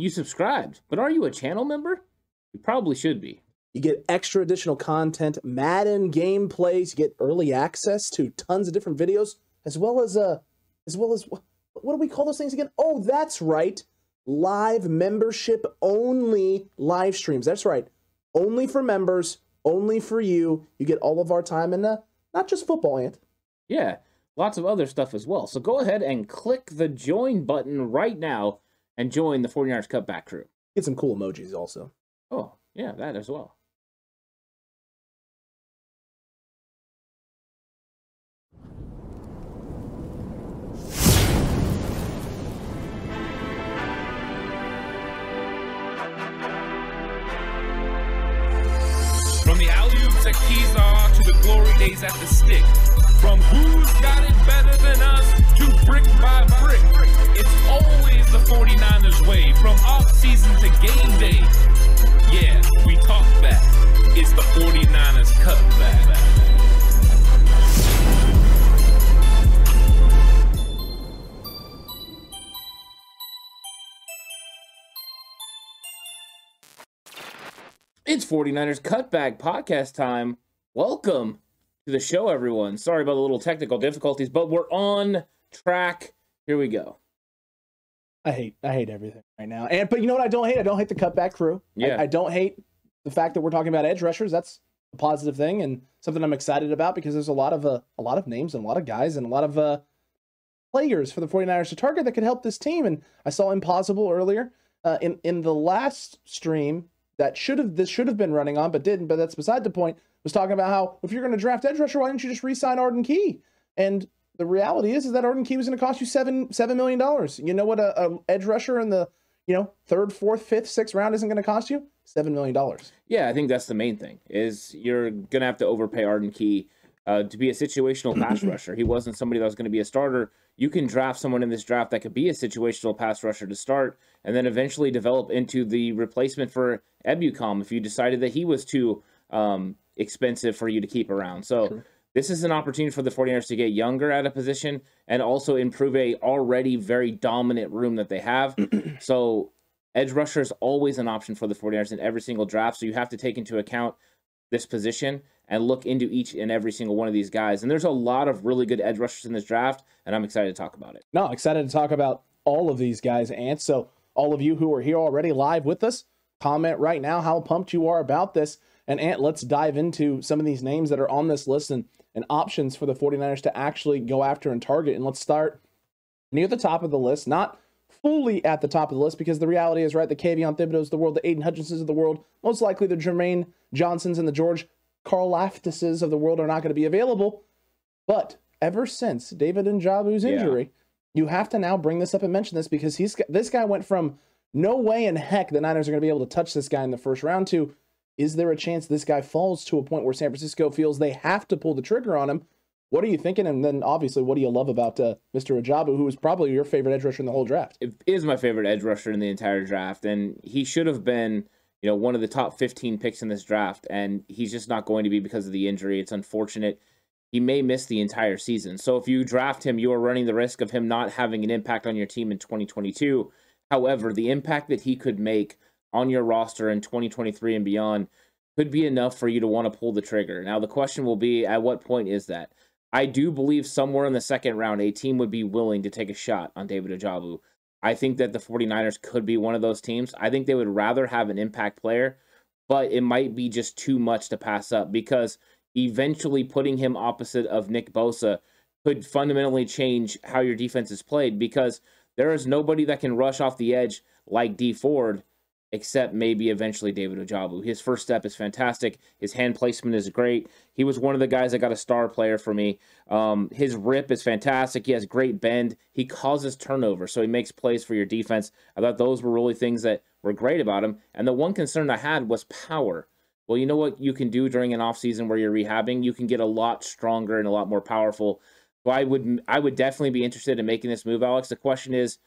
You subscribed, but are you a channel member? You probably should be. You get extra additional content, Madden gameplays, you get early access to tons of different videos, as well as uh as well as what do we call those things again? Oh, that's right. Live membership only live streams. That's right. Only for members, only for you. You get all of our time and uh, not just football, Ant. Yeah, lots of other stuff as well. So go ahead and click the join button right now and join the 49ers Cutback crew. Get some cool emojis also. Oh, yeah, that as well. From the alley-oops at Kezar to the glory days at the stick. From who's got it better than us to brick by brick. It's always the 49ers way. From off-season to game day. Yeah, we talk back. It's the 49ers cutback. It's 49ers Cutback podcast time. Welcome to the show, everyone. Sorry about the little technical difficulties, but we're on track. Here we go. I hate I hate everything right now. And but you know what I don't hate? I don't hate the cutback crew. Yeah. I, I don't hate the fact that we're talking about edge rushers. That's a positive thing and something I'm excited about because there's a lot of uh, a lot of names and a lot of guys and a lot of uh, players for the 49ers to target that could help this team. And I saw Impossible earlier uh, in in the last stream that should have this should have been running on but didn't. But that's beside the point. Was talking about how if you're going to draft edge rusher, why didn't you just re-sign Arden Key? And the reality is, is that Arden Key was going to cost you seven seven million dollars. You know what a, a edge rusher in the you know third, fourth, fifth, sixth round isn't going to cost you seven million dollars. Yeah, I think that's the main thing. Is you're gonna have to overpay Arden Key uh, to be a situational pass rusher. He wasn't somebody that was going to be a starter. You can draft someone in this draft that could be a situational pass rusher to start, and then eventually develop into the replacement for Ebukam if you decided that he was too um, expensive for you to keep around. So. True. This is an opportunity for the 49ers to get younger at a position and also improve a already very dominant room that they have. so edge rusher is always an option for the 49ers in every single draft. So you have to take into account this position and look into each and every single one of these guys. And there's a lot of really good edge rushers in this draft, and I'm excited to talk about it. No, excited to talk about all of these guys, Ant. So all of you who are here already live with us, comment right now how pumped you are about this. And Ant, let's dive into some of these names that are on this list and, and options for the 49ers to actually go after and target. And let's start near the top of the list, not fully at the top of the list, because the reality is, right, the Kayvon Thibodeaux's of the world, the Aidan Hutchinsons of the world, most likely the Jermaine Johnsons and the George Karlaftises of the world are not going to be available. But ever since David Ojabo's Yeah. injury, you have to now bring this up and mention this because he's this guy went from no way in heck the Niners are going to be able to touch this guy in the first round to is there a chance this guy falls to a point where San Francisco feels they have to pull the trigger on him? What are you thinking? And then obviously, what do you love about uh, Mr. Ojabo, who is probably your favorite edge rusher in the whole draft? It is my favorite edge rusher in the entire draft, and he should have been, you know, one of the top 15 picks in this draft, and he's just not going to be because of the injury. It's unfortunate. He may miss the entire season. So if you draft him, you are running the risk of him not having an impact on your team in 2022. However, the impact that he could make on your roster in 2023 and beyond could be enough for you to want to pull the trigger. Now, the question will be at what point is that? I do believe somewhere in the second round, a team would be willing to take a shot on David Ojabo. I think that the 49ers could be one of those teams. I think they would rather have an impact player, but it might be just too much to pass up because eventually putting him opposite of Nick Bosa could fundamentally change how your defense is played because there is nobody that can rush off the edge like Dee Ford except maybe eventually David Ojabo. His first step is fantastic. His hand placement is great. He was one of the guys that got a star player for me. Um, his rip is fantastic. He has great bend. He causes turnover, so he makes plays for your defense. I thought those were really things that were great about him. And the one concern I had was power. Well, you know what you can do during an offseason where you're rehabbing? You can get a lot stronger and a lot more powerful. So I would I would definitely be interested in making this move, Alex. The question is,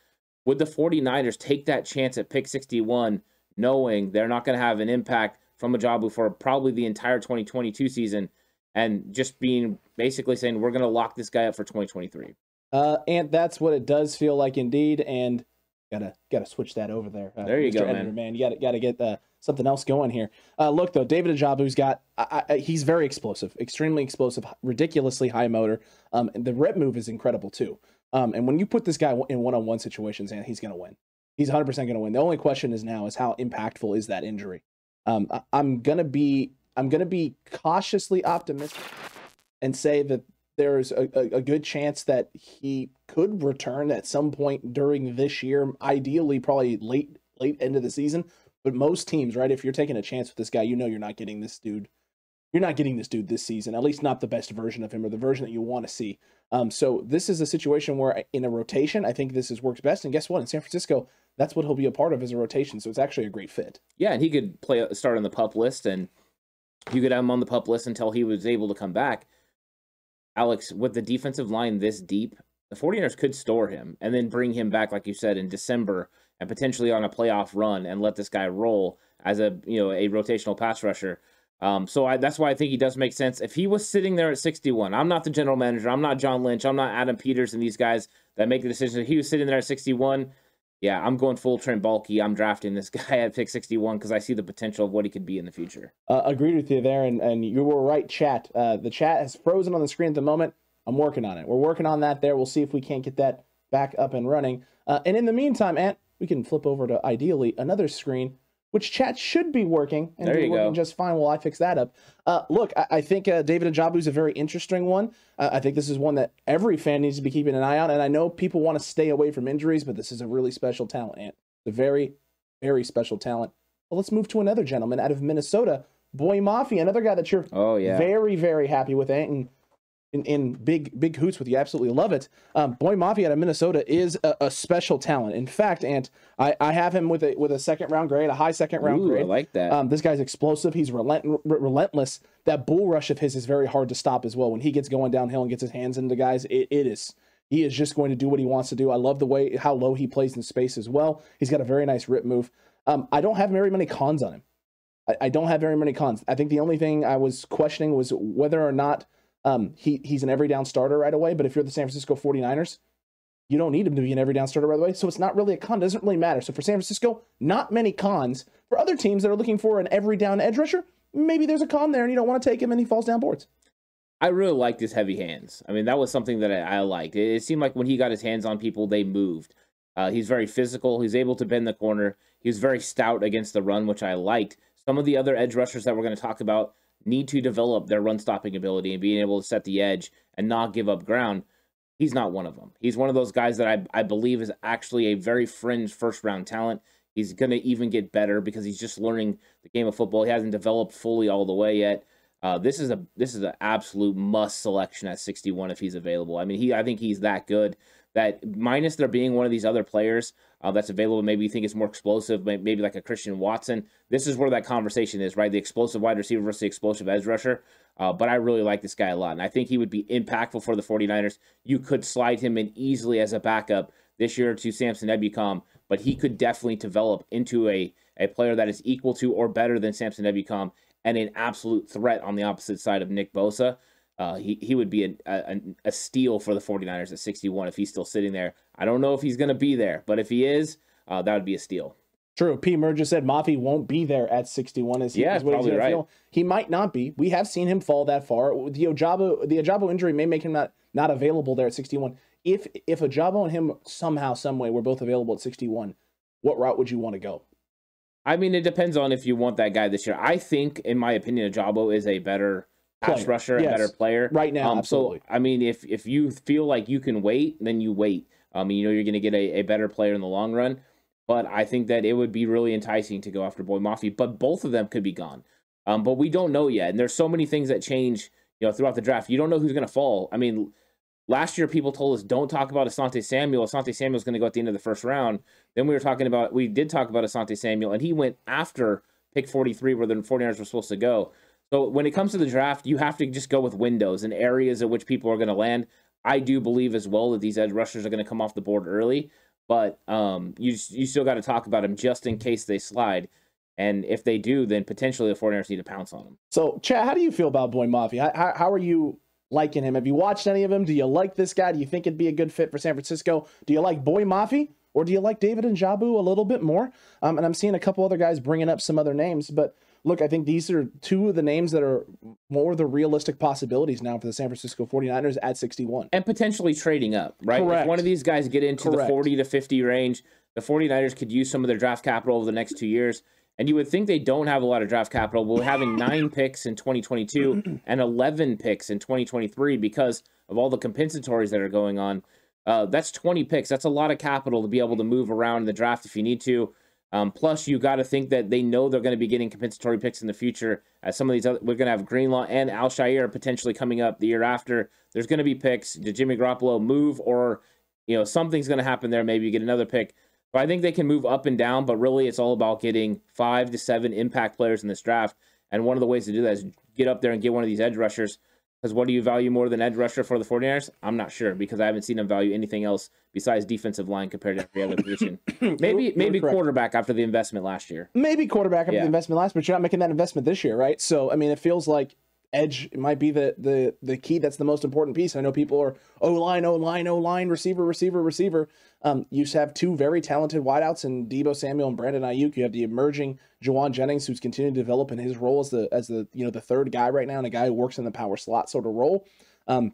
would the 49ers take that chance at pick 61 knowing they're not going to have an impact from Ojabo for probably the entire 2022 season and just being basically saying we're going to lock this guy up for 2023. Uh, and that's what it does feel like indeed. And Gotta gotta switch that over there. Uh, there you Mr. go, Editor, man. man. You gotta gotta get uh, something else going here. Uh, look though, David Ojabo's got I, I, he's very explosive, extremely explosive, ridiculously high motor. Um, the rep move is incredible too. Um, and when you put this guy in one-on-one situations, and he's gonna win. He's 100 percent gonna win. The only question is now is how impactful is that injury? Um, I, I'm gonna be I'm gonna be cautiously optimistic and say that there's a, a, a, good chance that he could return at some point during this year, ideally probably late late end of the season. But most teams, right, if you're taking a chance with this guy, you know you're not getting this dude. You're not getting this dude this season, at least not the best version of him or the version that you want to see. Um, so this is a situation where in a rotation, I think this is works best. And guess what? In San Francisco, that's what he'll be a part of as a rotation. So it's actually a great fit. Yeah, and he could play start on the pup list, and you could have him on the pup list until he was able to come back Alex, with the defensive line this deep, the 49ers could store him and then bring him back, like you said, in December and potentially on a playoff run and let this guy roll as a you know a rotational pass rusher. Um, so I, that's why I think he does make sense. If he was sitting there at 61, I'm not the general manager. I'm not John Lynch. I'm not Adam Peters and these guys that make the decision. If he was sitting there at 61, yeah, I'm going full Trent Baalke. I'm drafting this guy at pick 61 because I see the potential of what he could be in the future. Uh, agreed with you there, and, and you were right, chat. Uh, the chat has frozen on the screen at the moment. I'm working on it. We're working on that there. We'll see if we can't get that back up and running. Uh, and in the meantime, Ant, we can flip over to ideally another screen which chat should be working and there be working go. just fine while I fix that up. Uh, look, I, I think uh, David Ojabo is a very interesting one. Uh, I think this is one that every fan needs to be keeping an eye on. And I know people want to stay away from injuries, but this is a really special talent, and a very, very special talent. Well, let's move to another gentleman out of Minnesota, Boye Mafe, another guy that you're oh, yeah. very, very happy with, Ant. And in, in big big hoots with you. Absolutely love it. Um, Boye Mafe out of Minnesota is a, a, special talent. In fact, and I, I have him with a with a second round grade, a high second round Ooh, grade. I like that. Um, this guy's explosive. He's relent, relentless. That bull rush of his is very hard to stop as well. When he gets going downhill and gets his hands into guys, it, it is he is just going to do what he wants to do. I love the way how low he plays in space as well. He's got a very nice rip move. Um, I don't have very many cons on him. I, I don't have very many cons. I think the only thing I was questioning was whether or not um, he he's an every down starter right away. But if you're the San Francisco 49ers, you don't need him to be an every down starter right away. So it's not really a con. It doesn't really matter. So for San Francisco, not many cons. For other teams that are looking for an every down edge rusher, maybe there's a con there and you don't want to take him and he falls down boards. I really liked his heavy hands. I mean, that was something that I, I liked. It, it, seemed like when he got his hands on people, they moved. Uh, he's very physical. He's able to bend the corner. He was very stout against the run, which I liked. Some of the other edge rushers that we're going to talk about need to develop their run stopping ability and being able to set the edge and not give up ground. He's not one of them. He's one of those guys that I, I believe is actually a very fringe first round talent. He's going to even get better because he's just learning the game of football. He hasn't developed fully all the way yet. Uh, this is a this is an absolute must selection at 61 if he's available. I mean, he I think he's that good that minus there being one of these other players uh, that's available, maybe you think it's more explosive, maybe like a Christian Watson. This is where that conversation is, right? The explosive wide receiver versus the explosive edge rusher. Uh, but I really like this guy a lot, and I think he would be impactful for the 49ers. You could slide him in easily as a backup this year to Samson Ebukam, but he could definitely develop into a, a player that is equal to or better than Samson Ebukam and an absolute threat on the opposite side of Nick Bosa. Uh, he, he would be a, a, a, steal for the 49ers at 61 if he's still sitting there. I don't know if he's going to be there, but if he is, uh, that would be a steal. True. P. Merger said Mafe won't be there at 61. Is, yeah, is what probably he's right. Feel. He might not be. We have seen him fall that far. The Ojabo, the Ojabo injury may make him not, not available there at 61. If if Ojabo and him somehow, some way, were both available at 61, what route would you want to go? I mean, it depends on if you want that guy this year. I think, in my opinion, Ojabo is a better pass rusher, yes. a better player right now. Um, absolutely. So I mean, if if you feel like you can wait, then you wait. Um, you know you're going to get a, a better player in the long run. But I think that it would be really enticing to go after Boye Mafe. But both of them could be gone. Um, but we don't know yet, and there's so many things that change. You know, throughout the draft, you don't know who's going to fall. I mean, last year people told us don't talk about Asante Samuel. Asante Samuel's going to go at the end of the first round. Then we were talking about we did talk about Asante Samuel, and he went after pick 43 where the 49ers were supposed to go. So when it comes to the draft, you have to just go with windows and areas in which people are going to land. I do believe as well that these edge rushers are going to come off the board early, but um, you you still got to talk about them just in case they slide. And if they do, then potentially the 49ers need to pounce on them. So, Chad, how do you feel about Boye Mafe? How, how are you liking him? Have you watched any of him? Do you like this guy? Do you think it'd be a good fit for San Francisco? Do you like Boye Mafe Or do you like David Ojabo a little bit more? Um, and I'm seeing a couple other guys bringing up some other names, but look, I think these are two of the names that are more the realistic possibilities now for the San Francisco 49ers at 61. And potentially trading up, right? Correct. If one of these guys get into Correct. the 40 to 50 range, the 49ers could use some of their draft capital over the next two years. And you would think they don't have a lot of draft capital. We're having nine picks in 2022 and 11 picks in 2023 because of all the compensatories that are going on. Uh, that's 20 picks. That's a lot of capital to be able to move around in the draft if you need to. Um, plus, you got to think that they know they're going to be getting compensatory picks in the future. As some of these, other, we're going to have Greenlaw and Al-Shaair potentially coming up the year after. There's going to be picks. Did Jimmy Garoppolo move, or you know something's going to happen there? Maybe you get another pick. But I think they can move up and down. But really, it's all about getting five to seven impact players in this draft. And one of the ways to do that is get up there and get one of these edge rushers because what do you value more than edge rusher for the 49ers? I'm not sure because I haven't seen them value anything else besides defensive line compared to every other position. maybe maybe quarterback after the investment last year. Maybe quarterback after yeah. the investment last, but you're not making that investment this year, right? So I mean, it feels like edge might be the the the key that's the most important piece. I know people are O line, O line, O line, receiver, receiver, receiver. Um, you have two very talented wideouts in Deebo Samuel and Brandon Aiyuk. You have the emerging Jauan Jennings, who's continuing to develop in his role as the as the you know the third guy right now, and a guy who works in the power slot sort of role. Um,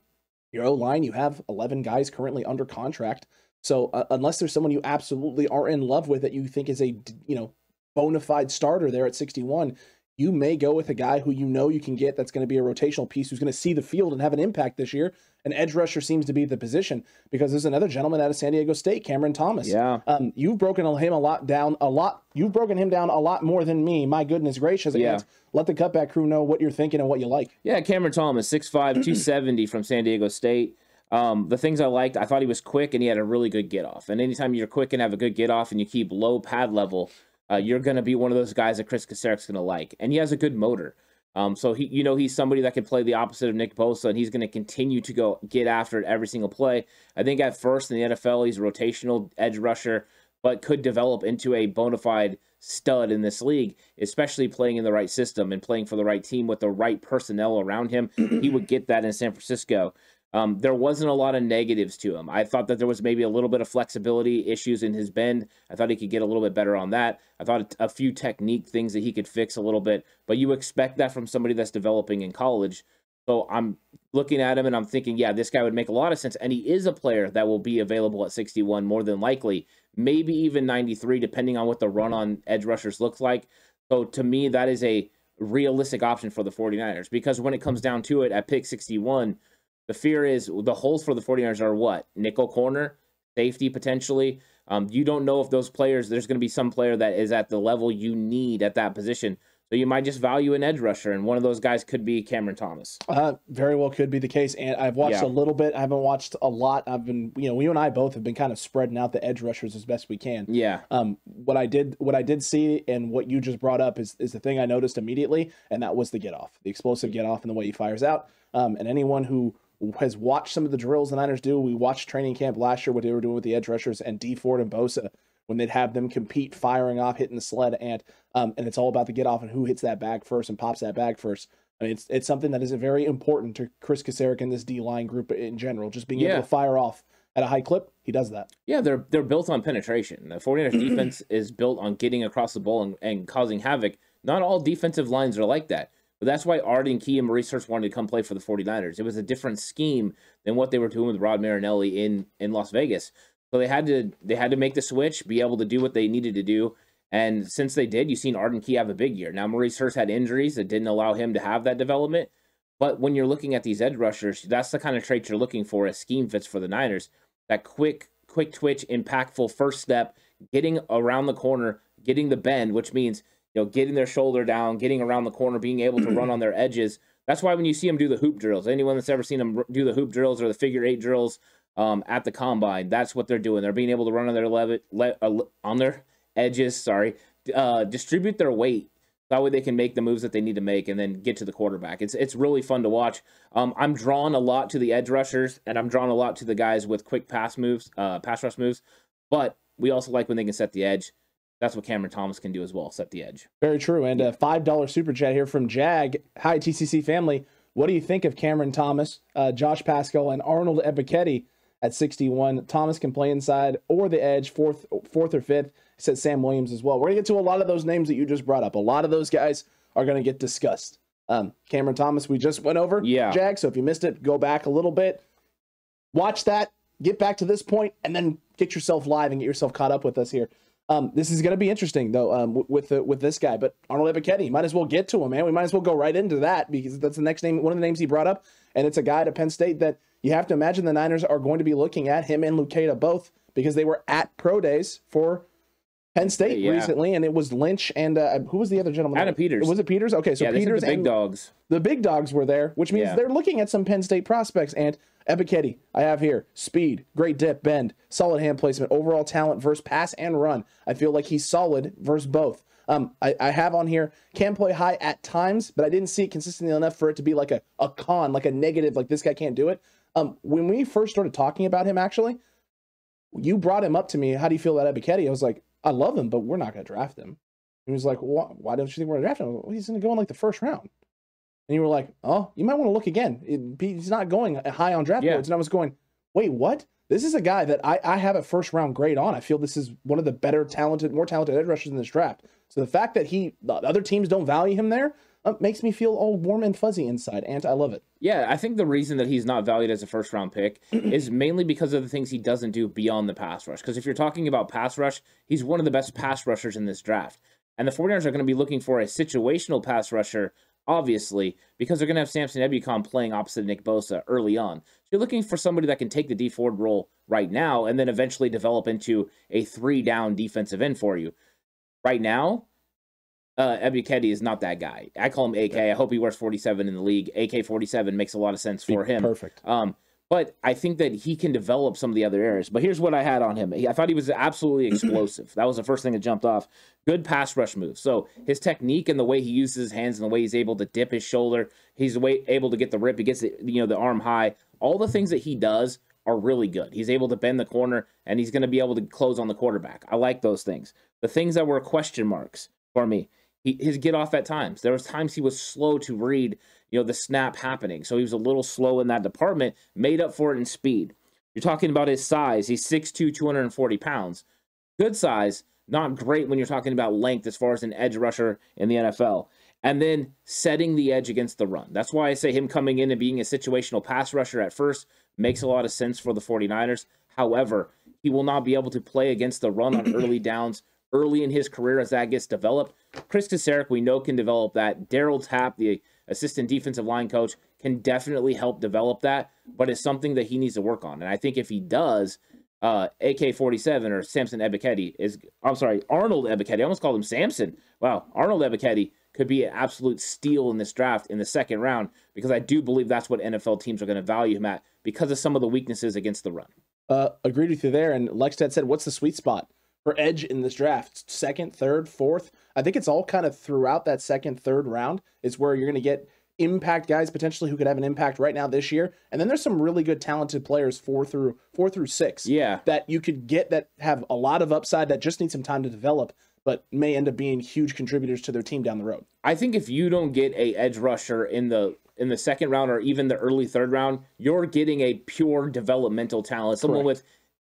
your O line, you have eleven guys currently under contract. So uh, unless there's someone you absolutely are in love with that you think is a you know bona fide starter there at 61, you may go with a guy who you know you can get that's going to be a rotational piece who's going to see the field and have an impact this year. An edge rusher seems to be the position because there's another gentleman out of San Diego State, Cameron Thomas. Yeah. Um, you've broken him a lot down, a lot. You've broken him down a lot more than me. My goodness gracious. Yeah. Let the cutback crew know what you're thinking and what you like. Yeah, Cameron Thomas, 6'5, 270 from San Diego State. Um, the things I liked, I thought he was quick and he had a really good get off. And anytime you're quick and have a good get off and you keep low pad level, uh, you're going to be one of those guys that Chris Kocurek's going to like. And he has a good motor. Um, so he, you know, he's somebody that can play the opposite of Nick Bosa, and he's going to continue to go get after it every single play. I think at first in the NFL, he's a rotational edge rusher, but could develop into a bona fide stud in this league, especially playing in the right system and playing for the right team with the right personnel around him. he would get that in San Francisco. Um, there wasn't a lot of negatives to him. I thought that there was maybe a little bit of flexibility issues in his bend. I thought he could get a little bit better on that. I thought a few technique things that he could fix a little bit, but you expect that from somebody that's developing in college. So I'm looking at him and I'm thinking, yeah, this guy would make a lot of sense. And he is a player that will be available at 61 more than likely, maybe even 93, depending on what the run on edge rushers looks like. So to me, that is a realistic option for the 49ers because when it comes down to it at pick 61, the fear is the holes for the 49ers are what? Nickel corner, safety potentially. Um, you don't know if those players, there's going to be some player that is at the level you need at that position. So you might just value an edge rusher, and one of those guys could be Cameron Thomas. Uh, very well could be the case. And I've watched yeah. a little bit. I haven't watched a lot. I've been, you know, you and I both have been kind of spreading out the edge rushers as best we can. Yeah. Um, what I did, what I did see, and what you just brought up is is the thing I noticed immediately, and that was the get off, the explosive get off, and the way he fires out. Um, and anyone who has watched some of the drills the Niners do. We watched training camp last year, what they were doing with the edge rushers and Dee Ford and Bosa when they'd have them compete, firing off, hitting the sled, and um, and it's all about the get off and who hits that bag first and pops that bag first. I mean, it's it's something that is very important to Chris Kocurek and this D line group in general. Just being yeah. able to fire off at a high clip, he does that. Yeah, they're they're built on penetration. The 49ers defense is built on getting across the ball and, and causing havoc. Not all defensive lines are like that. But that's why Arden Key and Maurice Hurst wanted to come play for the 49ers. It was a different scheme than what they were doing with Rod Marinelli in, in Las Vegas. So they had to they had to make the switch, be able to do what they needed to do. And since they did, you've seen Arden Key have a big year. Now Maurice Hurst had injuries that didn't allow him to have that development. But when you're looking at these edge rushers, that's the kind of traits you're looking for as scheme fits for the Niners. That quick, quick twitch, impactful first step, getting around the corner, getting the bend, which means you know, getting their shoulder down, getting around the corner, being able to run on their edges. That's why when you see them do the hoop drills, anyone that's ever seen them do the hoop drills or the figure eight drills um, at the combine, that's what they're doing. They're being able to run on their le- le- uh, on their edges. Sorry, uh, distribute their weight. That way they can make the moves that they need to make and then get to the quarterback. It's it's really fun to watch. Um, I'm drawn a lot to the edge rushers and I'm drawn a lot to the guys with quick pass moves, uh, pass rush moves. But we also like when they can set the edge that's what Cameron Thomas can do as well, set the edge. Very true. And a $5 super chat here from Jag. Hi, TCC family. What do you think of Cameron Thomas, uh, Josh Paschal, and Arnold Ebiketie at 61. Thomas can play inside or the edge, fourth, fourth or fifth. He said Sam Williams as well. We're gonna get to a lot of those names that you just brought up. A lot of those guys are gonna get discussed. Um, Cameron Thomas, we just went over. Yeah. Jag. So if you missed it, go back a little bit, watch that, get back to this point, and then get yourself live and get yourself caught up with us here. Um, this is going to be interesting though um, with the, with this guy, but Arnold Ebiketie, might as well get to him, man. We might as well go right into that because that's the next name, one of the names he brought up, and it's a guy at Penn State that you have to imagine the Niners are going to be looking at him and Luketa both because they were at pro days for Penn State Yeah. recently, and it was Lynch and uh, who was the other gentleman? Adam Peters. Was it Peters? Okay, so yeah, Peters the big dogs. the big dogs were there, which means Yeah. they're looking at some Penn State prospects. And Ebiketie, I have here speed, great dip, bend, solid hand placement, overall talent versus pass and run. I feel like he's solid versus both. Um, I, I have on here can play high at times, but I didn't see it consistently enough for it to be like a, a con, like a negative, like this guy can't do it. Um, when we first started talking about him, actually, you brought him up to me. How do you feel about Ebiketie? I was like, I love him, but we're not going to draft him. He was like, why, why don't you think we're going to draft him? Well, he's going to go in like the first round. And you were like, oh, you might want to look again. It- he's not going high on draft Yeah. boards. And I was going, wait, what? This is a guy that I, I have a first round grade on. I feel this is one of the better talented, more talented edge rushers in this draft. So the fact that he, other teams don't value him there, uh, makes me feel all warm and fuzzy inside. And I love it. Yeah, I think the reason that he's not valued as a first round pick is mainly because of the things he doesn't do beyond the pass rush. Because if you're talking about pass rush, he's one of the best pass rushers in this draft. And the 49ers are going to be looking for a situational pass rusher, obviously, because they're going to have Samson Ebukam playing opposite Nick Bosa early on. So you're looking for somebody that can take the Dee Ford role right now and then eventually develop into a three down defensive end for you. Right now, uh, Ebiketie is not that guy. I call him AK. I hope he wears 47 in the league. AK 47 makes a lot of sense for him. Perfect. Um, but I think that he can develop some of the other areas. But here's what I had on him. I thought he was absolutely explosive. that was the first thing that jumped off. Good pass rush move. So his technique and the way he uses his hands and the way he's able to dip his shoulder, he's way, able to get the rip. He gets the, you know the arm high. All the things that he does are really good. He's able to bend the corner and he's going to be able to close on the quarterback. I like those things. The things that were question marks for me, he, his get off at times. There was times he was slow to read, you know, the snap happening. So he was a little slow in that department, made up for it in speed. You're talking about his size. He's 6'2", 240 pounds. Good size, not great when you're talking about length as far as an edge rusher in the NFL. And then setting the edge against the run. That's why I say him coming in and being a situational pass rusher at first makes a lot of sense for the 49ers. However, he will not be able to play against the run on early downs early in his career as that gets developed. Chris Kocurek, we know, can develop that. Daryl Tapp, the assistant defensive line coach, can definitely help develop that, but it's something that he needs to work on. And I think if he does, uh, AK 47 or Samson Ebiketie is, I'm sorry, Arnold Ebiketie. I almost called him Samson. Wow. Arnold Ebiketie could be an absolute steal in this draft in the second round because I do believe that's what NFL teams are going to value him at because of some of the weaknesses against the run. Uh, agreed with you there. And Lextad said, what's the sweet spot for edge in this draft? Second, third, fourth? I think it's all kind of throughout that second, third round is where you're going to get impact guys potentially who could have an impact right now this year. And then there's some really good talented players four through four through six Yeah. that you could get that have a lot of upside that just need some time to develop, but may end up being huge contributors to their team down the road. I think if you don't get a edge rusher in the in the second round or even the early third round, you're getting a pure developmental talent, someone Correct. with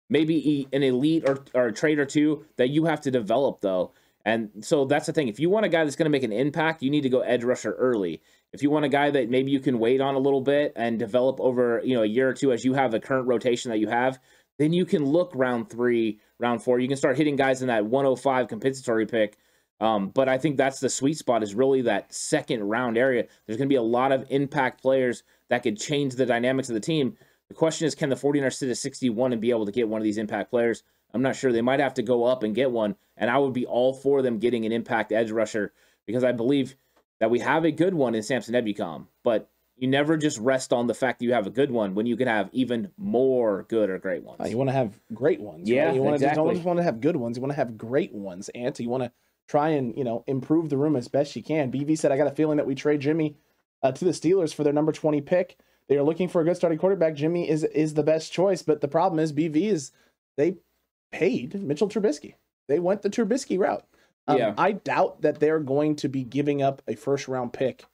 maybe an elite or, or a trade or two that you have to develop though. And so that's the thing. If you want a guy that's going to make an impact, you need to go edge rusher early. If you want a guy that maybe you can wait on a little bit and develop over, you know, a year or two as you have the current rotation that you have, then you can look round three, round four. You can start hitting guys in that 105 compensatory pick. Um, but I think that's the sweet spot is really that second round area. There's going to be a lot of impact players that could change the dynamics of the team. The question is, can the 49ers sit at 61 and be able to get one of these impact players? I'm not sure. They might have to go up and get one. And I would be all for them getting an impact edge rusher because I believe that we have a good one in Samson Ebukam. But you never just rest on the fact that you have a good one when you can have even more good or great ones. Uh, you want to have great ones. Yeah, right? you want to exactly. don't just want to have good ones. You want to have great ones, and you want to try and you know improve the room as best you can. BV said, "I got a feeling that we trade Jimmy uh, to the Steelers for their number twenty pick. They are looking for a good starting quarterback. Jimmy is is the best choice, but the problem is BV is they paid Mitchell Trubisky. They went the Trubisky route. Um, Yeah. I doubt that they're going to be giving up a first round pick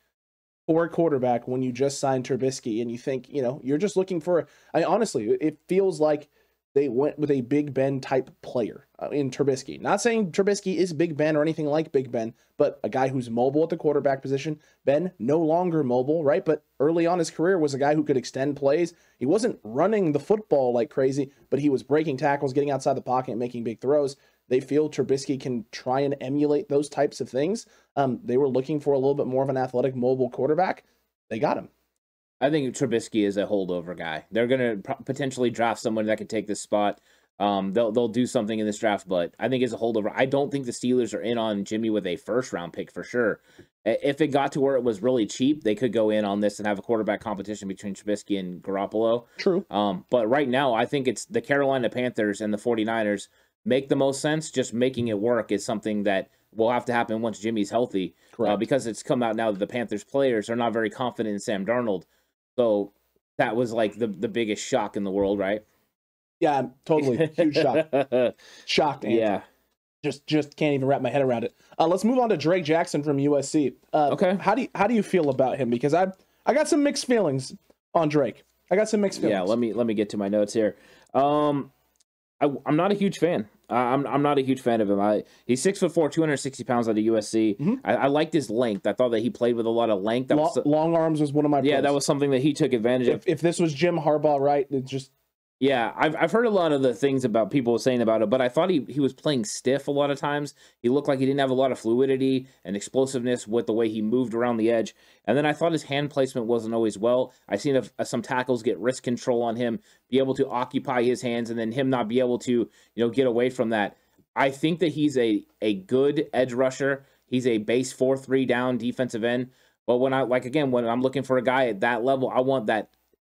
for a quarterback when you just signed Trubisky and you think, you know, you're just looking for. I honestly, it feels like they went with a Big Ben type player in Trubisky. Not saying Trubisky is Big Ben or anything like Big Ben, but a guy who's mobile at the quarterback position. Ben, no longer mobile, right? But early on his career was a guy who could extend plays. He wasn't running the football like crazy, but he was breaking tackles, getting outside the pocket, making big throws. They feel Trubisky can try and emulate those types of things. Um, they were looking for a little bit more of an athletic, mobile quarterback. They got him. I think Trubisky is a holdover guy. They're going to potentially draft someone that could take this spot. Um, they'll they'll do something in this draft, but I think it's a holdover, I don't think the Steelers are in on Jimmy with a first round pick for sure. If it got to where it was really cheap, they could go in on this and have a quarterback competition between Trubisky and Garoppolo. True. Um, but right now, I think it's the Carolina Panthers and the 49ers make the most sense. Just making it work is something that will have to happen once Jimmy's healthy. Uh, because it's come out now that the Panthers players are not very confident in Sam Darnold. So that was like the the biggest shock in the world, right? Yeah, totally huge shock. Shocked. Yeah. Just just can't even wrap my head around it. Uh, let's move on to Drake Jackson from USC. Uh, okay. How do you how do you feel about him? Because I I got some mixed feelings on Drake. I got some mixed feelings. Yeah. Let me let me get to my notes here. Um, I, I'm not a huge fan. I'm I'm not a huge fan of him. I he's six foot four, two hundred sixty pounds out of USC. Mm-hmm. I, I, liked his length. I thought that he played with a lot of length. That long, was, long arms was one of my. Yeah, that was something that he took advantage if, of. If this was Jim Harbaugh, right? It just yeah, I've I've heard a lot of the things about people saying about it, but I thought he, he was playing stiff a lot of times. He looked like he didn't have a lot of fluidity and explosiveness with the way he moved around the edge. And then I thought his hand placement wasn't always well. I've seen a, a, some tackles get wrist control on him, be able to occupy his hands, and then him not be able to you know get away from that. I think that he's a a good edge rusher. He's a base four three down defensive end. But when I like again when I'm looking for a guy at that level, I want that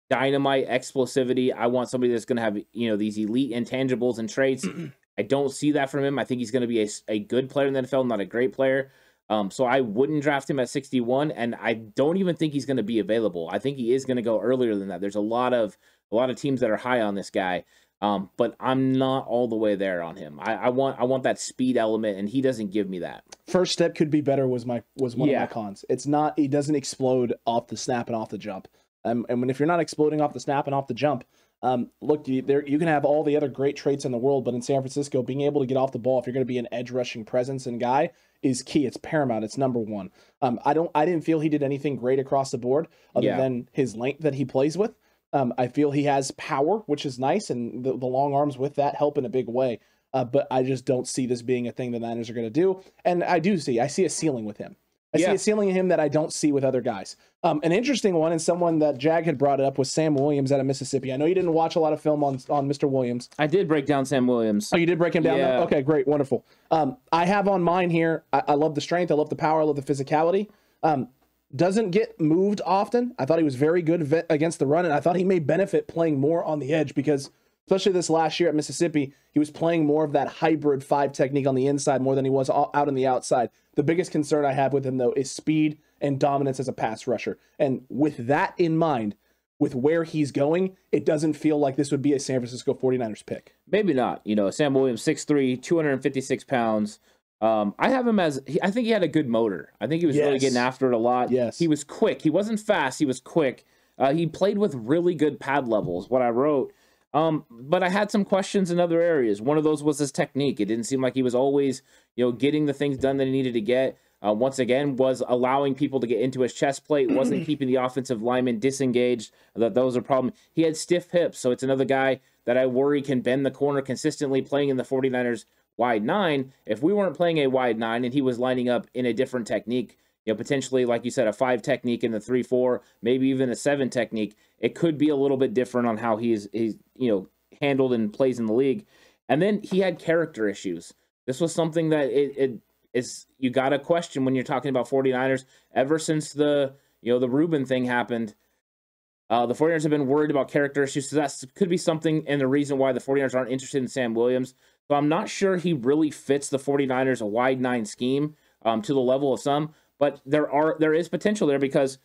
dynamite explosivity. I want somebody that's going to have you know these elite intangibles and traits. I don't see that from him. I think he's going to be a, a good player in the NFL, not a great player. Um, so I wouldn't draft him at 61, and I don't even think he's going to be available. I think he is going to go earlier than that. There's a lot of a lot of teams that are high on this guy, um, but I'm not all the way there on him. I, I, want I want that speed element, and he doesn't give me that. First step could be better was my was one yeah. of my cons. It's not he doesn't explode off the snap and off the jump. Um, and when if you're not exploding off the snap and off the jump, um, look, you, there you can have all the other great traits in the world, but in San Francisco, being able to get off the ball if you're going to be an edge rushing presence and guy is key. It's paramount. It's number one. Um, I don't. I didn't feel he did anything great across the board other yeah. than his length that he plays with. Um, I feel he has power, which is nice, and the, the long arms with that help in a big way. Uh, but I just don't see this being a thing the Niners are going to do. And I do see, I see a ceiling with him. I yeah. see a ceiling in him that I don't see with other guys. Um, an interesting one, and someone that Jag had brought up was Sam Williams out of Mississippi. I know you didn't watch a lot of film on on Mr. Williams. I did break down Sam Williams. Oh, you did break him down. Yeah. Okay, great, wonderful. Um, I have on mine here. I, I, love the strength. I love the power. I love the physicality. Um, doesn't get moved often. I thought he was very good against the run, and I thought he may benefit playing more on the edge because especially this last year at Mississippi, he was playing more of that hybrid five technique on the inside more than he was out on the outside. The biggest concern I have with him, though, is speed and dominance as a pass rusher. And with that in mind, with where he's going, it doesn't feel like this would be a San Francisco 49ers pick. Maybe not. You know, Sam Williams, 6'3, 256 pounds. Um, I have him as, I think he had a good motor. I think he was yes. really getting after it a lot. Yes. He was quick. He wasn't fast, he was quick. Uh, he played with really good pad levels, what I wrote. Um, but I had some questions in other areas. One of those was his technique. It didn't seem like he was always, you know, getting the things done that he needed to get. Uh, once again, was allowing people to get into his chest plate, wasn't keeping the offensive lineman disengaged. That those are problem. He had stiff hips, so it's another guy that I worry can bend the corner consistently playing in the 49ers wide nine. If we weren't playing a wide nine and he was lining up in a different technique, you know, potentially, like you said, a five technique in the three four, maybe even a seven technique. It could be a little bit different on how he's he's you know handled and plays in the league. And then he had character issues. This was something that it, it is you got to question when you're talking about 49ers. Ever since the you know the Reuben thing happened, uh, the 49ers have been worried about character issues. So that could be something and the reason why the 49ers aren't interested in Sam Williams. So I'm not sure he really fits the 49ers a wide nine scheme um, to the level of some but there are there is potential there because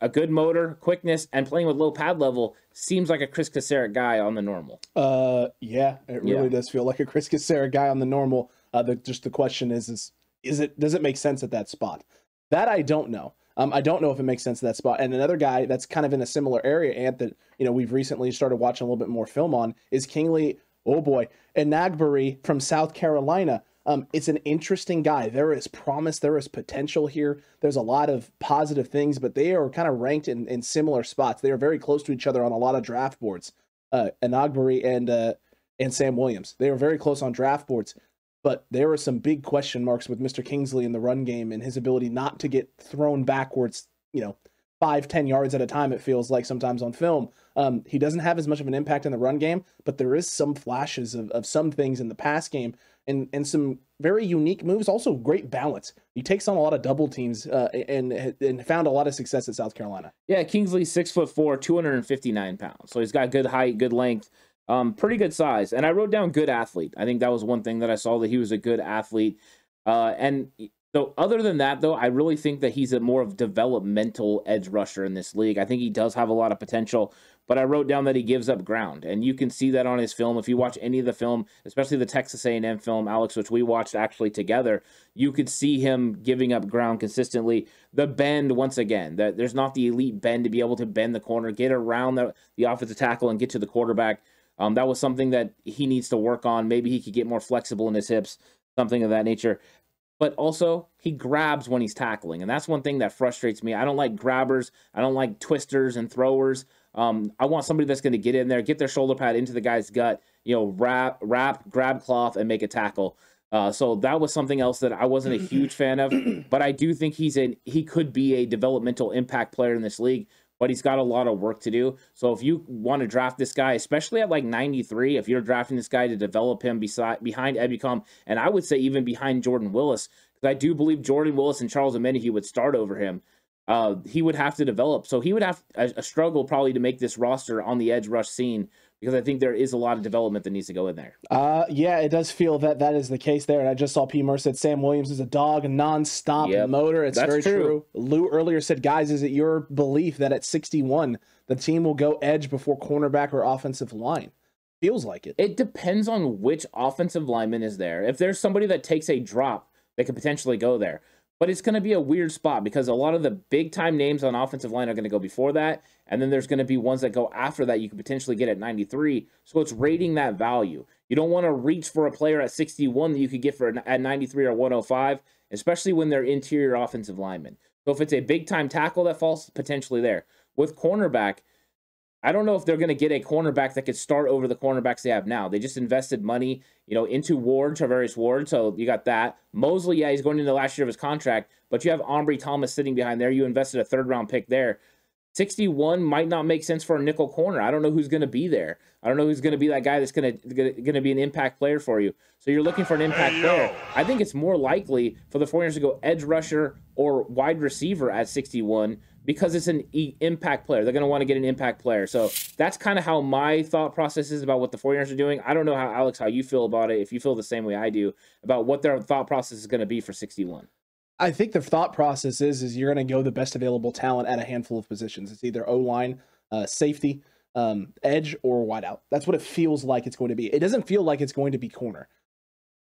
a good motor, quickness, and playing with low pad level seems like a Chris Kocurek guy on the normal. Uh, yeah, it really yeah. does feel like a Chris Kocurek guy on the normal. Uh, the, just the question is, is is it does it make sense at that spot? That I don't know. Um, I don't know if it makes sense at that spot. And another guy that's kind of in a similar area, Ant, that you know we've recently started watching a little bit more film on is Kingsley. Oh boy, Enagbare from South Carolina. Um, it's an interesting guy. There is promise, there is potential here. There's a lot of positive things, but they are kind of ranked in, in similar spots. They are very close to each other on a lot of draft boards. Uh, Enagbare and uh, and Sam Williams. They are very close on draft boards, but there are some big question marks with Mr. Kingsley in the run game and his ability not to get thrown backwards. You know, five, ten yards at a time, it feels like sometimes on film. Um, he doesn't have as much of an impact in the run game, but there is some flashes of, of some things in the pass game and and some very unique moves. Also, great balance. He takes on a lot of double teams uh, and and found a lot of success at South Carolina. Yeah, Kingsley six foot four, two hundred and fifty nine pounds. So he's got good height, good length, um, pretty good size. And I wrote down good athlete. I think that was one thing that I saw that he was a good athlete. Uh, and so other than that, though, I really think that he's a more of developmental edge rusher in this league. I think he does have a lot of potential, but I wrote down that he gives up ground, and you can see that on his film. If you watch any of the film, especially the Texas A&M film, Alex, which we watched actually together, you could see him giving up ground consistently. The bend, once again, that there's not the elite bend to be able to bend the corner, get around the, the offensive tackle, and get to the quarterback. Um, that was something that he needs to work on. Maybe he could get more flexible in his hips, something of that nature but also he grabs when he's tackling. And that's one thing that frustrates me. I don't like grabbers, I don't like twisters and throwers. Um, I want somebody that's going to get in there, get their shoulder pad into the guy's gut, you know, wrap, wrap, grab cloth, and make a tackle. Uh, so that was something else that I wasn't a huge fan of, but I do think he's a he could be a developmental impact player in this league but he's got a lot of work to do. So if you want to draft this guy, especially at like 93, if you're drafting this guy to develop him beside behind Ebukam, and I would say even behind Jordan Willis, because I do believe Jordan Willis and Charles Omenihu would start over him. Uh, he would have to develop. So he would have a, a struggle probably to make this roster on the edge rush scene because I think there is a lot of development that needs to go in there. Uh, yeah, it does feel that that is the case there. And I just saw P. Murr said Sam Williams is a dog, non-stop yep, motor. It's very true. true. Lou earlier said, guys, is it your belief that at 61 the team will go edge before cornerback or offensive line? Feels like it. It depends on which offensive lineman is there. If there's somebody that takes a drop, they could potentially go there. But it's going to be a weird spot because a lot of the big time names on offensive line are going to go before that. And then there's going to be ones that go after that you could potentially get at 93. So it's rating that value. You don't want to reach for a player at 61 that you could get for at 93 or 105, especially when they're interior offensive linemen. So if it's a big time tackle that falls, potentially there. With cornerback, I don't know if they're going to get a cornerback that could start over the cornerbacks they have now. They just invested money, you know, into Ward, Charvarius Ward. So you got that. Moseley, yeah, he's going into the last year of his contract, but you have Ambry Thomas sitting behind there. You invested a third round pick there. 61 might not make sense for a nickel corner. I don't know who's going to be there. I don't know who's going to be that guy that's going to going to be an impact player for you. So you're looking for an impact hey, player. I think it's more likely for the 49ers to go edge rusher or wide receiver at 61 because it's an e- impact player. They're going to want to get an impact player. So that's kind of how my thought process is about what the 49ers are doing. I don't know how Alex how you feel about it if you feel the same way I do about what their thought process is going to be for 61. I think the thought process is is you're going to go the best available talent at a handful of positions. It's either O line, uh, safety, um, edge, or wideout. That's what it feels like it's going to be. It doesn't feel like it's going to be corner.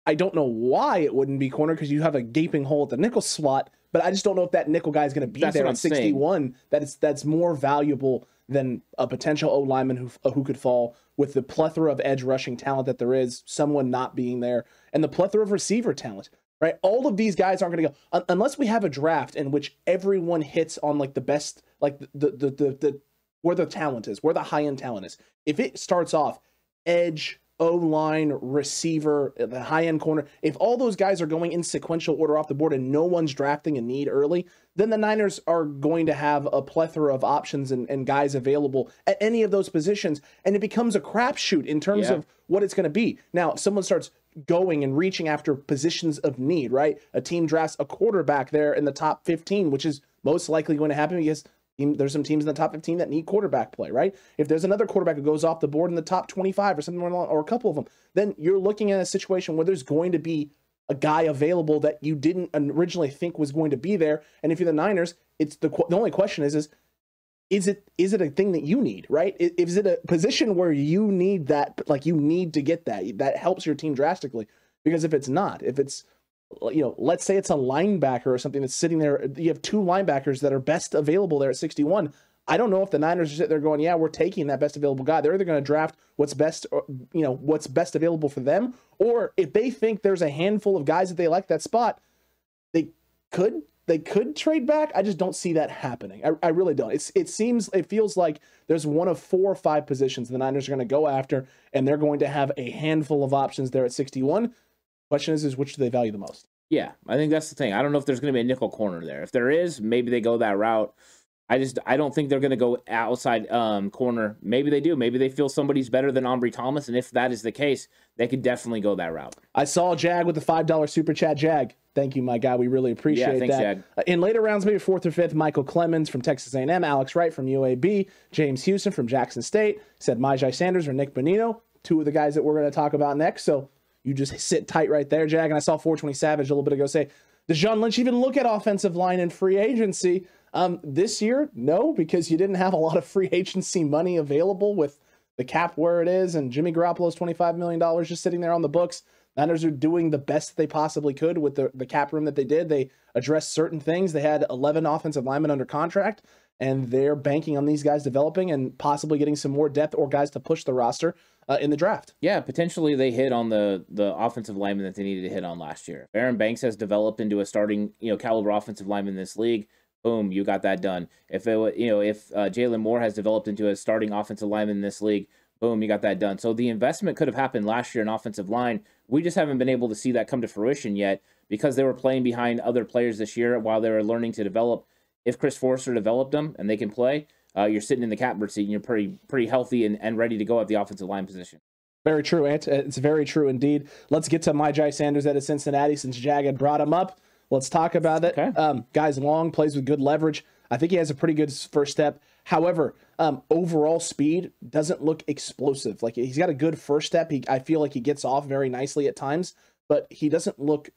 I don't know why it wouldn't be corner because you have a gaping hole at the nickel slot but I just don't know if that nickel guy is going to be that's there at 61. That's that's more valuable than a potential O lineman who uh, who could fall with the plethora of edge rushing talent that there is, someone not being there, and the plethora of receiver talent. Right, all of these guys aren't going to go unless we have a draft in which everyone hits on like the best, like the the, the, the where the talent is, where the high end talent is. If it starts off edge, O line, receiver, the high end corner, if all those guys are going in sequential order off the board and no one's drafting a need early, then the Niners are going to have a plethora of options and, and guys available at any of those positions. And it becomes a crapshoot in terms yeah. of what it's going to be. Now, if someone starts going and reaching after positions of need, right? A team drafts a quarterback there in the top 15, which is most likely going to happen because there's some teams in the top 15 that need quarterback play, right? If there's another quarterback who goes off the board in the top 25 or something, or a couple of them, then you're looking at a situation where there's going to be a guy available that you didn't originally think was going to be there. And if you're the Niners, it's the the only question is is is it is it a thing that you need, right? Is it a position where you need that, like you need to get that that helps your team drastically? Because if it's not, if it's you know, let's say it's a linebacker or something that's sitting there. You have two linebackers that are best available there at 61. I don't know if the Niners are sitting there going, "Yeah, we're taking that best available guy." They're either going to draft what's best, or, you know, what's best available for them, or if they think there's a handful of guys that they like that spot, they could they could trade back. I just don't see that happening. I, I really don't. It's it seems it feels like there's one of four or five positions the Niners are going to go after, and they're going to have a handful of options there at 61. Question is, is which do they value the most? Yeah, I think that's the thing. I don't know if there's going to be a nickel corner there. If there is, maybe they go that route. I just I don't think they're going to go outside um, corner. Maybe they do. Maybe they feel somebody's better than Ambry Thomas, and if that is the case, they could definitely go that route. I saw Jag with the five dollar super chat. Jag, thank you, my guy. We really appreciate Yeah, thanks, that. Jag. Uh, In later rounds, maybe fourth or fifth, Michael Clemons from Texas A&M, Alex Wright from UAB, James Houston from Jackson State said Myjai Sanders or Nik Bonitto, two of the guys that we're going to talk about next. So you just sit tight right there, Jag. And I saw 420 Savage a little bit ago say, does John Lynch even look at offensive line in free agency? Um, this year, no, because you didn't have a lot of free agency money available with the cap where it is, and Jimmy Garoppolo's $25 million just sitting there on the books. Niners are doing the best they possibly could with the, the cap room that they did. They addressed certain things. They had 11 offensive linemen under contract, and they're banking on these guys developing and possibly getting some more depth or guys to push the roster uh, in the draft. Yeah, potentially they hit on the the offensive lineman that they needed to hit on last year. Aaron Banks has developed into a starting, you know, caliber offensive lineman in this league. Boom, you got that done. If it, you know, if uh, Jaylon Moore has developed into a starting offensive lineman in this league, boom, you got that done. So the investment could have happened last year in offensive line. We just haven't been able to see that come to fruition yet because they were playing behind other players this year while they were learning to develop. If Chris Foerster developed them and they can play, uh, you're sitting in the catbird seat and you're pretty pretty healthy and, and ready to go at the offensive line position. Very true, Ant. It's very true indeed. Let's get to Myjai Sanders out of Cincinnati since Jag had brought him up. Let's talk about it. Okay. Um, guy's long, plays with good leverage. I think he has a pretty good first step. However, um, overall speed doesn't look explosive. Like he's got a good first step. He, I feel like he gets off very nicely at times, but he doesn't look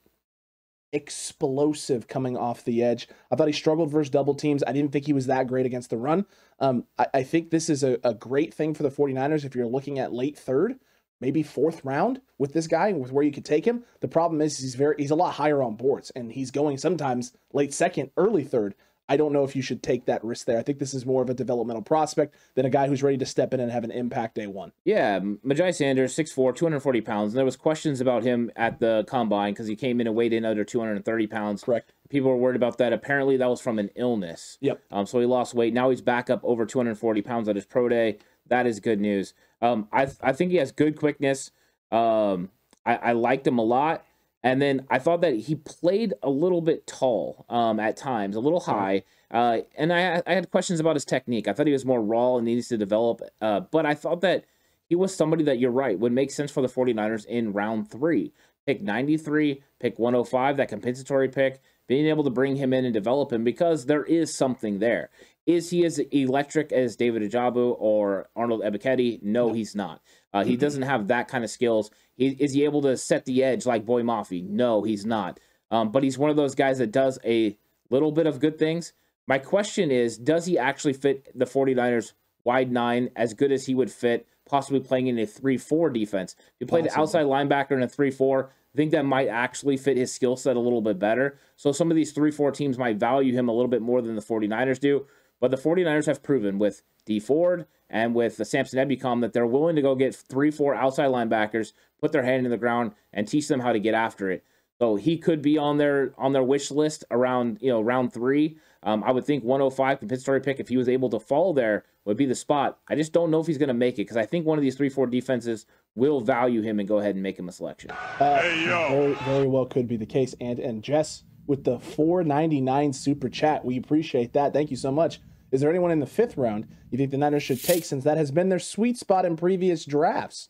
explosive coming off the edge. I thought he struggled versus double teams. I didn't think he was that great against the run. Um, I, I think this is a, a great thing for the 49ers if you're looking at late third, maybe fourth round with this guy and with where you could take him. The problem is he's very he's a lot higher on boards and he's going sometimes late second, early third. I don't know if you should take that risk there. I think this is more of a developmental prospect than a guy who's ready to step in and have an impact day one. Yeah, Myjai Sanders, 6'4", 240 pounds. And there was questions about him at the combine because he came in and weighed in under 230 pounds. Correct. People were worried about that. Apparently, that was from an illness. Yep. Um, so he lost weight. Now he's back up over 240 pounds at his pro day. That is good news. Um, I I think he has good quickness. Um, I, I liked him a lot. And then I thought that he played a little bit tall um, at times, a little high. Uh, and I, I had questions about his technique. I thought he was more raw and needs to develop. Uh, but I thought that he was somebody that you're right would make sense for the 49ers in round three. Pick 93, pick 105, that compensatory pick, being able to bring him in and develop him because there is something there. Is he as electric as David Ojabo or Arnold Ebiketie? No, he's not. Uh, he doesn't have that kind of skills. He, is he able to set the edge like Boye Mafe? No, he's not. Um, but he's one of those guys that does a little bit of good things. My question is, does he actually fit the 49ers wide nine as good as he would fit possibly playing in a 3-4 defense? If he played an Possibly. outside linebacker in a 3-4, I think that might actually fit his skill set a little bit better. So some of these 3-4 teams might value him a little bit more than the 49ers do. But the 49ers have proven with Dee Ford and with the Samson Ebukam that they're willing to go get 3-4 outside linebackers, put their hand in the ground, and teach them how to get after it. So he could be on their on their wish list around you know round three. Um, I would think 105 compensatory pick if he was able to fall there would be the spot. I just don't know if he's going to make it because I think one of these three four defenses will value him and go ahead and make him a selection. Uh, Very, very well could be the case. And and Jess with the 499 super chat, we appreciate that. Thank you so much. Is there anyone in the fifth round you think the Niners should take since that has been their sweet spot in previous drafts?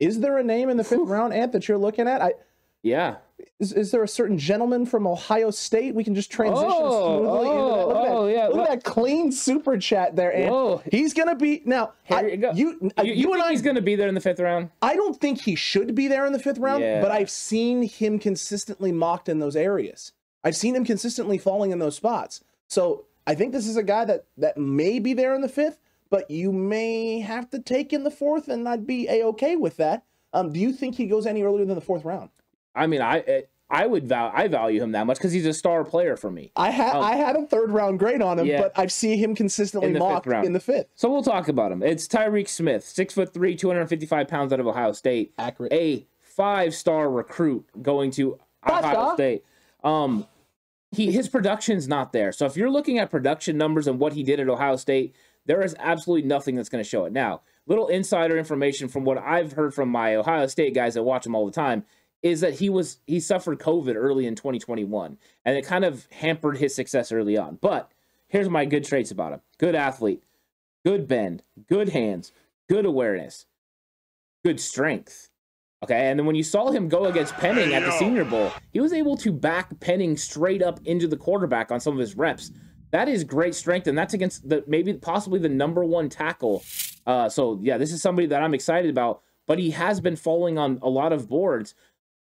Is there a name in the fifth round, Ant, that you're looking at? I Yeah, is, is there a certain gentleman from Ohio State we can just transition Oh, smoothly into that? Look, at oh, that, yeah. look at that clean super chat there, Ant. Whoa. He's gonna be now. Here I, you go. You, uh, you, you you and think I he's going to be there in the fifth round? I don't think he should be there in the fifth round, Yeah. but I've seen him consistently mocked in those areas. I've seen him consistently falling in those spots. So I think this is a guy that that may be there in the fifth, but you may have to take in the fourth, and I'd be a okay with that. Um, do you think he goes any earlier than the fourth round? I mean, I it, I would val- I value him that much because he's a star player for me. I had Um, I had a third round grade on him, yeah. but I've seen him consistently In the fifth mocked round. in the fifth. So we'll talk about him. It's Tyreke Smith, six foot three, 255 pounds out of Ohio State. Accurate. A five star recruit going to Ohio? State. Um, he his production's not there. So if you're looking at production numbers and what he did at Ohio State, there is absolutely nothing that's going to show it. Now, little insider information from what I've heard from my Ohio State guys that watch him all the time is that he was he suffered COVID early in 2021, and it kind of hampered his success early on. But here's my good traits about him: good athlete, good bend, good hands, good awareness, good strength. Okay, and then when you saw him go against Penning at the Senior Bowl, he was able to back Penning straight up into the quarterback on some of his reps. That is great strength, and that's against the maybe possibly the number one tackle. Uh, so yeah, this is somebody that I'm excited about. But he has been falling on a lot of boards.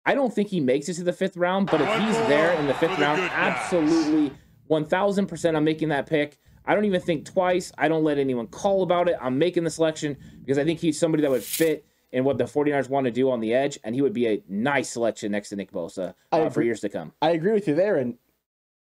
I don't think he makes it to the fifth round, but if he's there in the fifth round, absolutely 1000% I'm making that pick. I don't even think twice. I don't let anyone call about it. I'm making the selection because I think he's somebody that would fit in what the 49ers want to do on the edge, and he would be a nice selection next to Nick Bosa uh, for years to come. I agree with you there. And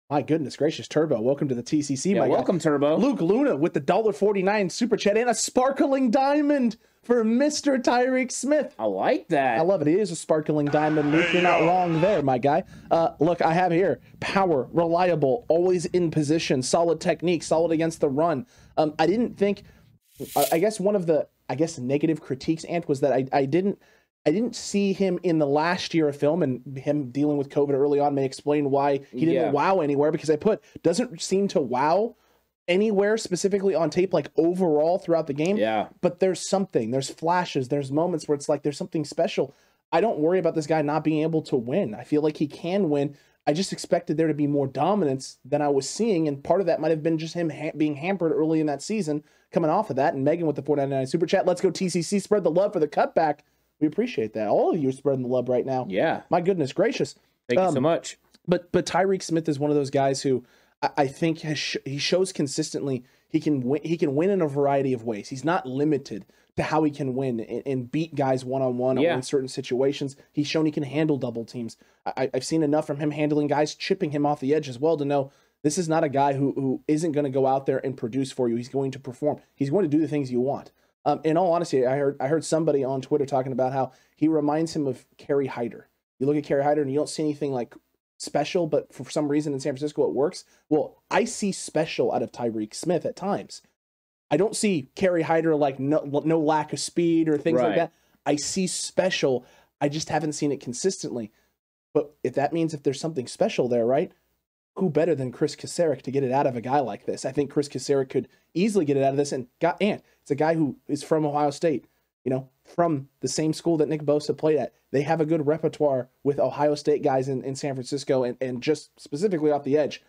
my goodness gracious, Turbo, welcome to the TCC, Yeah, my guy. welcome, Turbo. Luke Luna with the dollar forty nine super chat and a sparkling diamond for Mister Tyreke Smith. I like that. I love it. It is a sparkling diamond, Luke. You're not wrong there, my guy. Uh, look, I have here power, reliable, always in position, solid technique, solid against the run. Um, I didn't think. I guess one of the I guess negative critiques, Ant, was that I, I didn't I didn't see him in the last year of film, and him dealing with COVID early on may explain why he didn't Yeah. wow anywhere. Because I put doesn't seem to wow anywhere specifically on tape, like overall throughout the game yeah. but there's something there's flashes there's moments where it's like there's something special i don't worry about this guy not being able to win i feel like he can win i just expected there to be more dominance than i was seeing and part of that might have been just him ha- being hampered early in that season coming off of that and megan with the 499 super chat let's go tcc spread the love for the cutback we appreciate that all of you are spreading the love right now Yeah. my goodness gracious Thank you so Um, much. but but Tyreke Smith is one of those guys who I, I think has sh- he shows consistently he can win he can win in a variety of ways. He's not limited to how he can win and, and beat guys one on one or in certain situations. He's shown he can handle double teams. I, I've seen enough from him handling guys chipping him off the edge as well to know this is not a guy who who isn't going to go out there and produce for you. He's going to perform. He's going to do the things you want. Um, in all honesty, I heard I heard somebody on Twitter talking about how he reminds him of Kerry Hyder. You look at Kerry Hyder and you don't see anything like special, but for some reason in San Francisco it works. Well, I see special out of Tyreke Smith at times. I don't see Kerry Hyder like no no lack of speed or things like that. I see special. I just haven't seen it consistently. But if that means if there's something special there, right? Who better than Chris Kocurek to get it out of a guy like this? I think Chris Kocurek could easily get it out of this. And got it's a guy who is from Ohio State, you know, from the same school that Nick Bosa played at. They have a good repertoire with Ohio State guys in, in San Francisco and, and just specifically off the edge.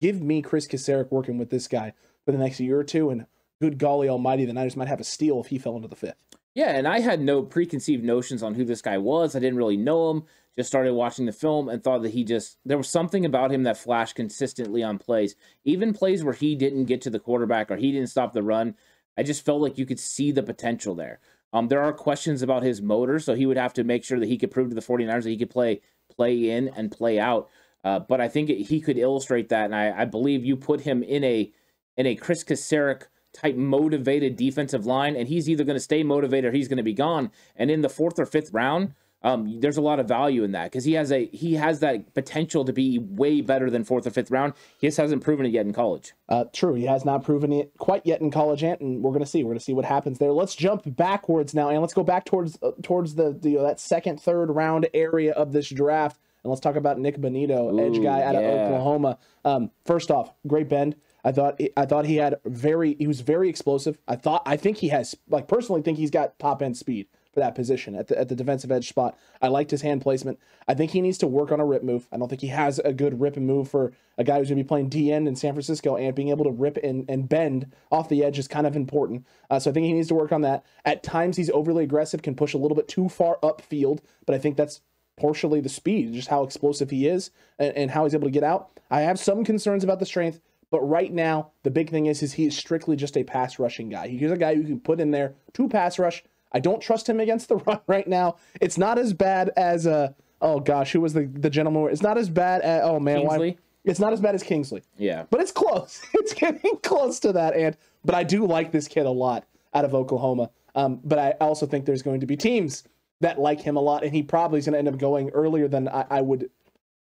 Give me Chris Kocurek working with this guy for the next year or two, and good golly almighty, the Niners might have a steal if he fell into the fifth. Yeah, and I had no preconceived notions on who this guy was. I didn't really know him. Just started watching the film and thought that he just there was something about him that flashed consistently on plays. Even plays where he didn't get to the quarterback or he didn't stop the run. I just felt like you could see the potential there. Um, there are questions about his motor, so he would have to make sure that he could prove to the 49ers that he could play play in and play out. Uh, but I think he could illustrate that, and I, I believe you put him in a in a Chris Kocurek type motivated defensive line, and he's either going to stay motivated or he's going to be gone. And in the fourth or fifth round, um, there's a lot of value in that because he has a he has that potential to be way better than fourth or fifth round. He just hasn't proven it yet in college. Uh, true, he has not proven it quite yet in college, Ant, and we're going to see. We're going to see what happens there. Let's jump backwards now, and let's go back towards uh, towards the, the that second, third round area of this draft, and let's talk about Nik Bonitto, edge guy out of. Oklahoma. Um, first off, great bend. I thought I thought he had very he was very explosive. I thought I think he has like personally think he's got top end speed for that position at the at the defensive edge spot. I liked his hand placement. I think he needs to work on a rip move. I don't think he has a good rip and move for a guy who's going to be playing D end in San Francisco and being able to rip and, and bend off the edge is kind of important. Uh, so I think he needs to work on that. At times he's overly aggressive, can push a little bit too far upfield, but I think that's partially the speed, just how explosive he is and, and how he's able to get out. I have some concerns about the strength. But right now, the big thing is, is he is strictly just a pass rushing guy. He's a guy you can put in there to pass rush. I don't trust him against the run right now. It's not as bad as uh, oh gosh, who was the the gentleman? It's not as bad. As, oh man, Kingsley? why? It's not as bad as Kingsley, Yeah. but it's close. It's getting close to that. And but I do like this kid a lot out of Oklahoma. Um, but I also think there's going to be teams that like him a lot, and he probably is going to end up going earlier than I, I would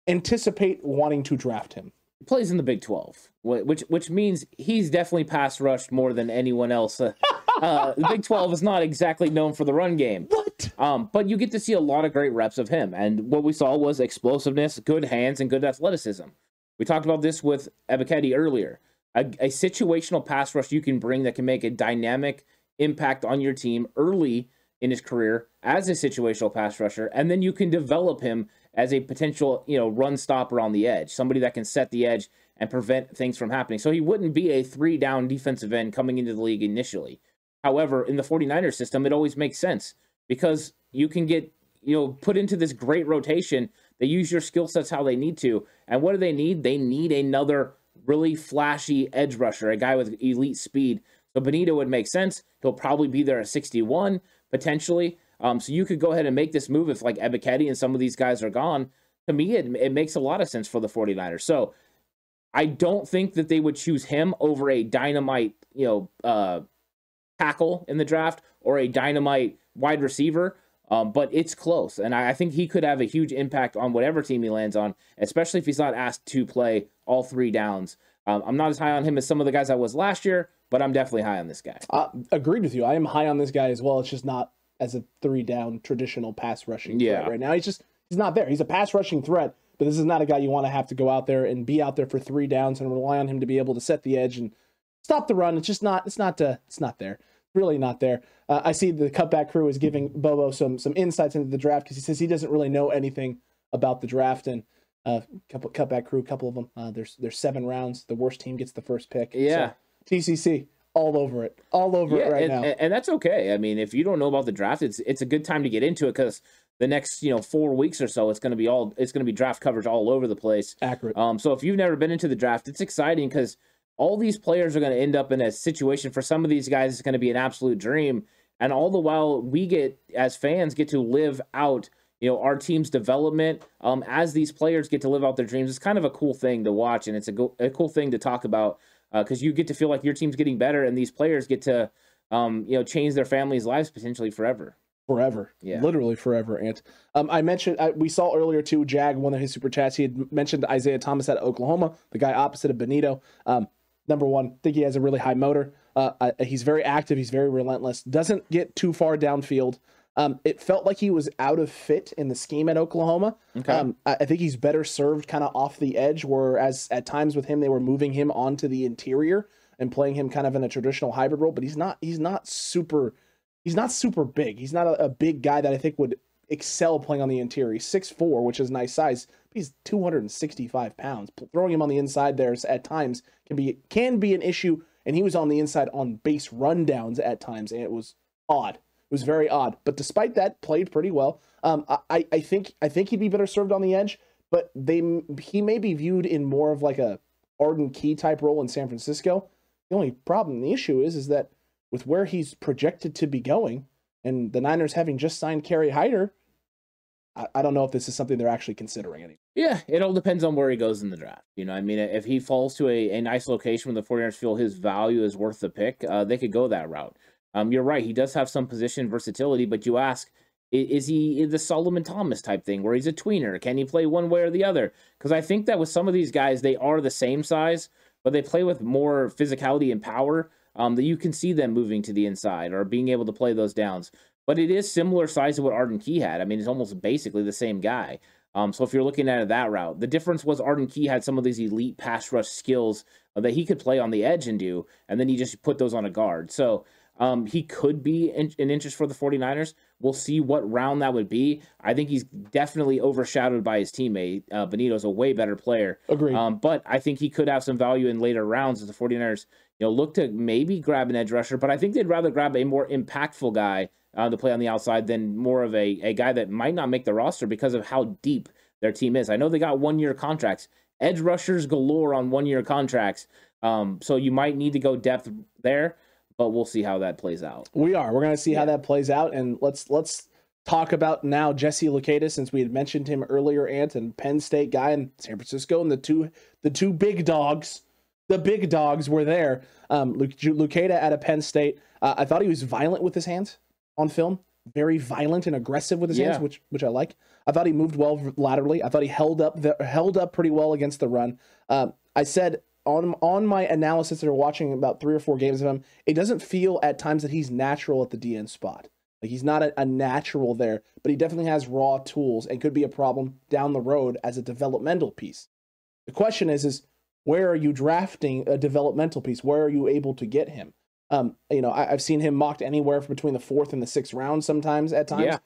anticipate wanting to draft him. Plays in the Big 12, which which means he's definitely pass rushed more than anyone else. Uh, uh, the Big 12 is not exactly known for the run game. What? Um, but you get to see a lot of great reps of him. And what we saw was explosiveness, good hands, and good athleticism. We talked about this with Ebiketie earlier. A, a situational pass rush you can bring that can make a dynamic impact on your team early in his career as a situational pass rusher, and then you can develop him as a potential, you know, run stopper on the edge, somebody that can set the edge and prevent things from happening. So he wouldn't be a three down defensive end coming into the league initially. However, in the 49ers system, it always makes sense because you can get, you know, put into this great rotation. They use your skill sets how they need to. And what do they need? They need another really flashy edge rusher, a guy with elite speed. So Bonitto would make sense. He'll probably be there at 61 potentially. Um, so you could go ahead and make this move if like Ebiketie and some of these guys are gone. To me, it, it makes a lot of sense for the 49ers. So I don't think that they would choose him over a dynamite, you know, uh, tackle in the draft or a dynamite wide receiver. Um, but it's close, and I, I think he could have a huge impact on whatever team he lands on, especially if he's not asked to play all three downs. Um, I'm not as high on him as some of the guys I was last year, but I'm definitely high on this guy. Uh, agreed with you. I am high on this guy as well. It's just not as a three down traditional pass rushing Yeah. threat right now. He's just he's not there. He's a pass rushing threat, but this is not a guy you want to have to go out there and be out there for three downs and rely on him to be able to set the edge and stop the run. It's just not. It's not. Uh, it's not there. Really not there. Uh, I see the cutback crew is giving Bobo some some insights into the draft because he says he doesn't really know anything about the draft and. Uh, couple cutback crew, a couple of them. Uh, there's there's seven rounds. The worst team gets the first pick. So, Yeah. TCC all over it, all over yeah, it right and, now. and- that's okay. I mean, if you don't know about the draft, it's it's a good time to get into it because the next you know four weeks or so, it's going to be all it's going to be draft coverage all over the place. Accurate. Um, so if you've never been into the draft, it's exciting because all these players are going to end up in a situation. For some of these guys, it's going to be an absolute dream, and all the while we get as fans get to live out you know our team's development um, as these players get to live out their dreams. It's kind of a cool thing to watch, and it's a, go- a cool thing to talk about because you get to feel like your team's getting better, and these players get to um, you know change their families' lives potentially forever. forever. Yeah. Literally forever. And um, I mentioned, I, we saw earlier too, Jag, one of his super chats, he had mentioned Isaiah Thomas at Oklahoma, the guy opposite of Bonitto. Um, number one, think he has a really high motor. Uh, uh, he's very active. He's very relentless. Doesn't get too far downfield. Um, it felt like he was out of fit in the scheme at Oklahoma. Okay. Um, I, think he's better served kind of off the edge, whereas at times with him they were moving him onto the interior and playing him kind of in a traditional hybrid role. But he's not. He's not super. He's not super big. He's not a, a big guy that I think would excel playing on the interior. He's 6'4", which is nice size. He's two hundred and sixty five pounds. P- Throwing him on the inside there at times can be can be an issue. And he was on the inside on base rundowns at times, and it was odd. It was very odd. But despite that, played pretty well. Um, I- I, think I think he'd be better served on the edge, but they he may be viewed in more of like a Arden Key type role in San Francisco. The only problem, the issue is, is that with where he's projected to be going, and the Niners having just signed Kerry Hyder, I, I don't know if this is something they're actually considering anymore. Yeah, it all depends on where he goes in the draft. You know, I mean, if he falls to a, a nice location where the 49ers feel his value is worth the pick, uh, they could go that route. Um, you're right. He does have some position versatility, but you ask, is he the Solomon Thomas type thing where he's a tweener? Can he play one way or the other? Because I think that with some of these guys, they are the same size, but they play with more physicality and power um, that you can see them moving to the inside or being able to play those downs. But it is similar size to what Arden Key had. I mean, it's almost basically the same guy. Um, so if you're looking at it that route, the difference was Arden Key had some of these elite pass rush skills uh, that he could play on the edge and do, and then he just put those on a guard. So um, he could be in, an interest for the 49ers. We'll see what round that would be. I think he's definitely overshadowed by his teammate. Uh, Bonitto's a way better player. Agreed. Um, but I think he could have some value in later rounds as the 49ers, you know, look to maybe grab an edge rusher, but I think they'd rather grab a more impactful guy uh, to play on the outside than more of a, a guy that might not make the roster because of how deep their team is. I know they got one year contracts, edge rushers galore on one year contracts. Um, so you might need to go depth there, but we'll see how that plays out. We are. We're going to see how that plays out, and let's let's talk about now Jesse Luketa since we had mentioned him earlier, Ant and Penn State guy in San Francisco, and the two the two big dogs, the big dogs were there. Um, Luketa at a Penn State, uh, I thought he was violent with his hands on film, very violent and aggressive with his yeah. hands, which which I like. I thought he moved well laterally. I thought he held up the, held up pretty well against the run. Um, I said on on my analysis after watching about three or four games of him, it doesn't feel at times that he's natural at the DN spot. Like he's not a, a, natural there, but he definitely has raw tools and could be a problem down the road as a developmental piece. The question is, is where are you drafting a developmental piece? Where are you able to get him? Um, you know, I, have seen him mocked anywhere from between the fourth and the sixth round sometimes at times. Yeah.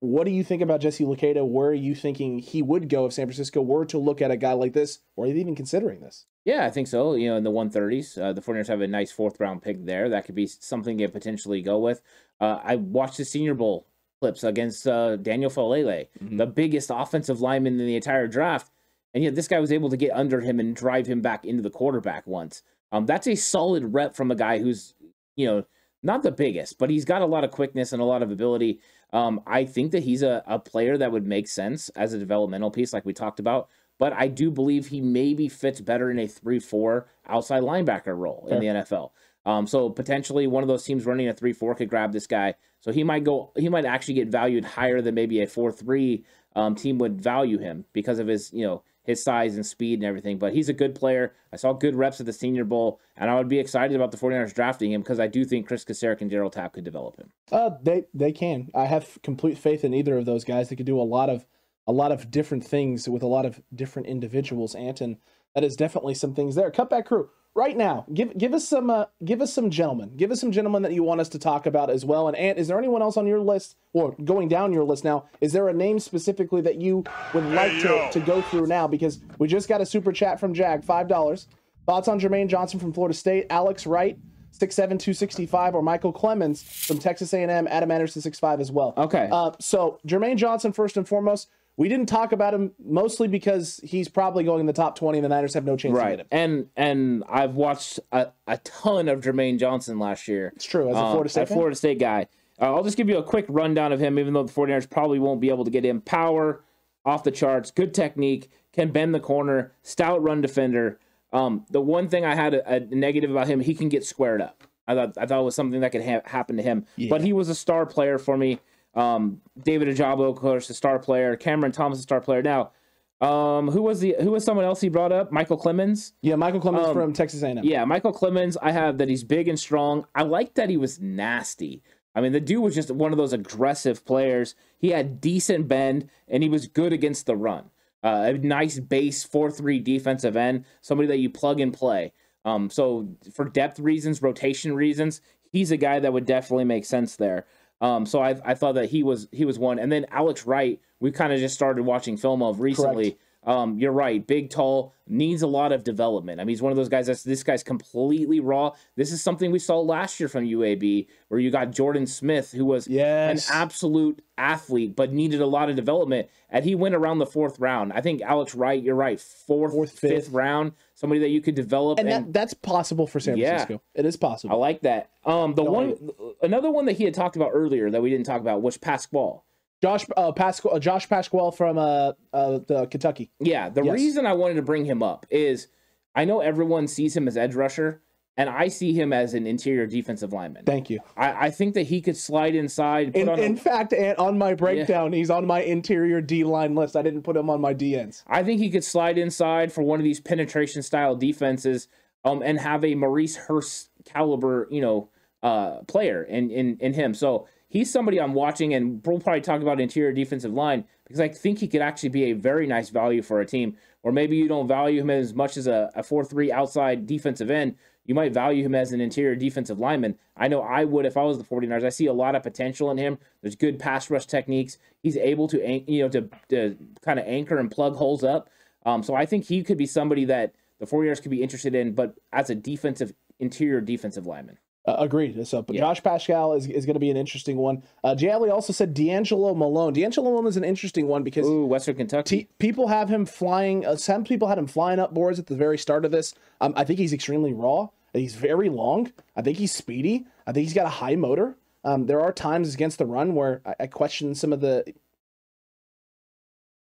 What do you think about Jesse Luketa? Where are you thinking he would go if San Francisco were to look at a guy like this, or are you even considering this? Yeah, I think so. You know, in the 130s, uh, the 49ers have a nice fourth round pick there. That could be something to potentially go with. Uh, I watched the Senior Bowl clips against uh, Daniel Faalele, mm-hmm. the biggest offensive lineman in the entire draft. And yet this guy was able to get under him and drive him back into the quarterback once. Um, that's a solid rep from a guy who's, you know, not the biggest, but he's got a lot of quickness and a lot of ability. Um, I think that he's a, a player that would make sense as a developmental piece, like we talked about. But I do believe he maybe fits better in a 3 4 outside linebacker role in the NFL. Um, so potentially one of those teams running a three four could grab this guy. So he might go. He might actually get valued higher than maybe a four three um, team would value him because of his you know his size and speed and everything. But he's a good player. I saw good reps at the Senior Bowl, and I would be excited about the 49ers drafting him because I do think Chris Kocurek and Darryl Tapp could develop him. Uh, they they can. I have complete faith in either of those guys. They could do a lot of a lot of different things with a lot of different individuals. Anton, that is definitely some things there. Cutback crew right now give give us some uh, give us some gentlemen give us some gentlemen that you want us to talk about as well and Ant, is there anyone else on your list or going down your list now is there a name specifically that you would like hey, to, to go through now because we just got a super chat from jag five dollars thoughts on jermaine johnson from florida state alex wright six seven two sixty five or Michael Clemons from Texas A&M, Adam Anderson six five as well. Okay. Uh, so Jermaine Johnson first and foremost. We didn't talk about him mostly because he's probably going in the top 20 and the Niners have no chance right. to get him. And and I've watched a, a ton of Jermaine Johnson last year. It's true, as a Florida State, uh, Florida State guy. Uh, I'll just give you a quick rundown of him, even though the 49ers probably won't be able to get him. Power, off the charts, good technique, can bend the corner, stout run defender. Um, the one thing I had a, a, negative about him, he can get squared up. I thought I thought it was something that could ha- happen to him. Yeah. But he was a star player for me. Um, David Ojabo, of course, a star player. Cameron Thomas, a star player. Now, um, who was the who was someone else he brought up? Michael Clemons. Yeah, Michael Clemons um, from Texas A&M. Yeah, Michael Clemons. I have that he's big and strong. I like that he was nasty. I mean, the dude was just one of those aggressive players. He had decent bend and he was good against the run. Uh, a nice base four three defensive end, somebody that you plug and play. Um, so for depth reasons, rotation reasons, he's a guy that would definitely make sense there. Um, so I, I thought that he was he was one, and then Alex Wright, we kind of just started watching film of recently. Correct. Um, you're right. Big, tall, needs a lot of development. I mean, he's one of those guys that's this guy's completely raw. This is something we saw last year from UAB, where you got Jordan Smith, who was yes. an absolute athlete, but needed a lot of development. And he went around the fourth round. I think Alex Wright, you're right, fourth, fourth fifth. fifth round, somebody that you could develop. And, and that, that's possible for San Francisco. Yeah, it is possible. I like that. Um, the Don't one, another one that he had talked about earlier that we didn't talk about was Paschal. Josh uh, Paschal, uh, Josh Paschal from uh, uh, the Kentucky. Yeah, the yes. reason I wanted to bring him up is I know everyone sees him as edge rusher, and I see him as an interior defensive lineman. Thank you. I, I think that he could slide inside. In, in a, fact, on my breakdown, yeah. he's on my interior D line list. I didn't put him on my DNs. I think he could slide inside for one of these penetration style defenses, um, and have a Maurice Hurst caliber, you know, uh, player in in in him. So he's somebody I'm watching, and we'll probably talk about interior defensive line because I think he could actually be a very nice value for a team. Or maybe you don't value him as much as a, a 4 3 outside defensive end. You might value him as an interior defensive lineman. I know I would if I was the 49ers. I see a lot of potential in him. There's good pass rush techniques. He's able to, you know, to, to kind of anchor and plug holes up. Um, so I think he could be somebody that the 49ers could be interested in, but as a defensive, interior defensive lineman. Uh, agreed. So yeah. Josh Paschal is, is going to be an interesting one. Uh, Jay also said D'Angelo Malone. D'Angelo Malone is an interesting one because Ooh, Western Kentucky. T- people have him flying. Uh, some people had him flying up boards at the very start of this. Um, I think he's extremely raw. He's very long. I think he's speedy. I think he's got a high motor. Um, there are times against the run where I, I question some of the.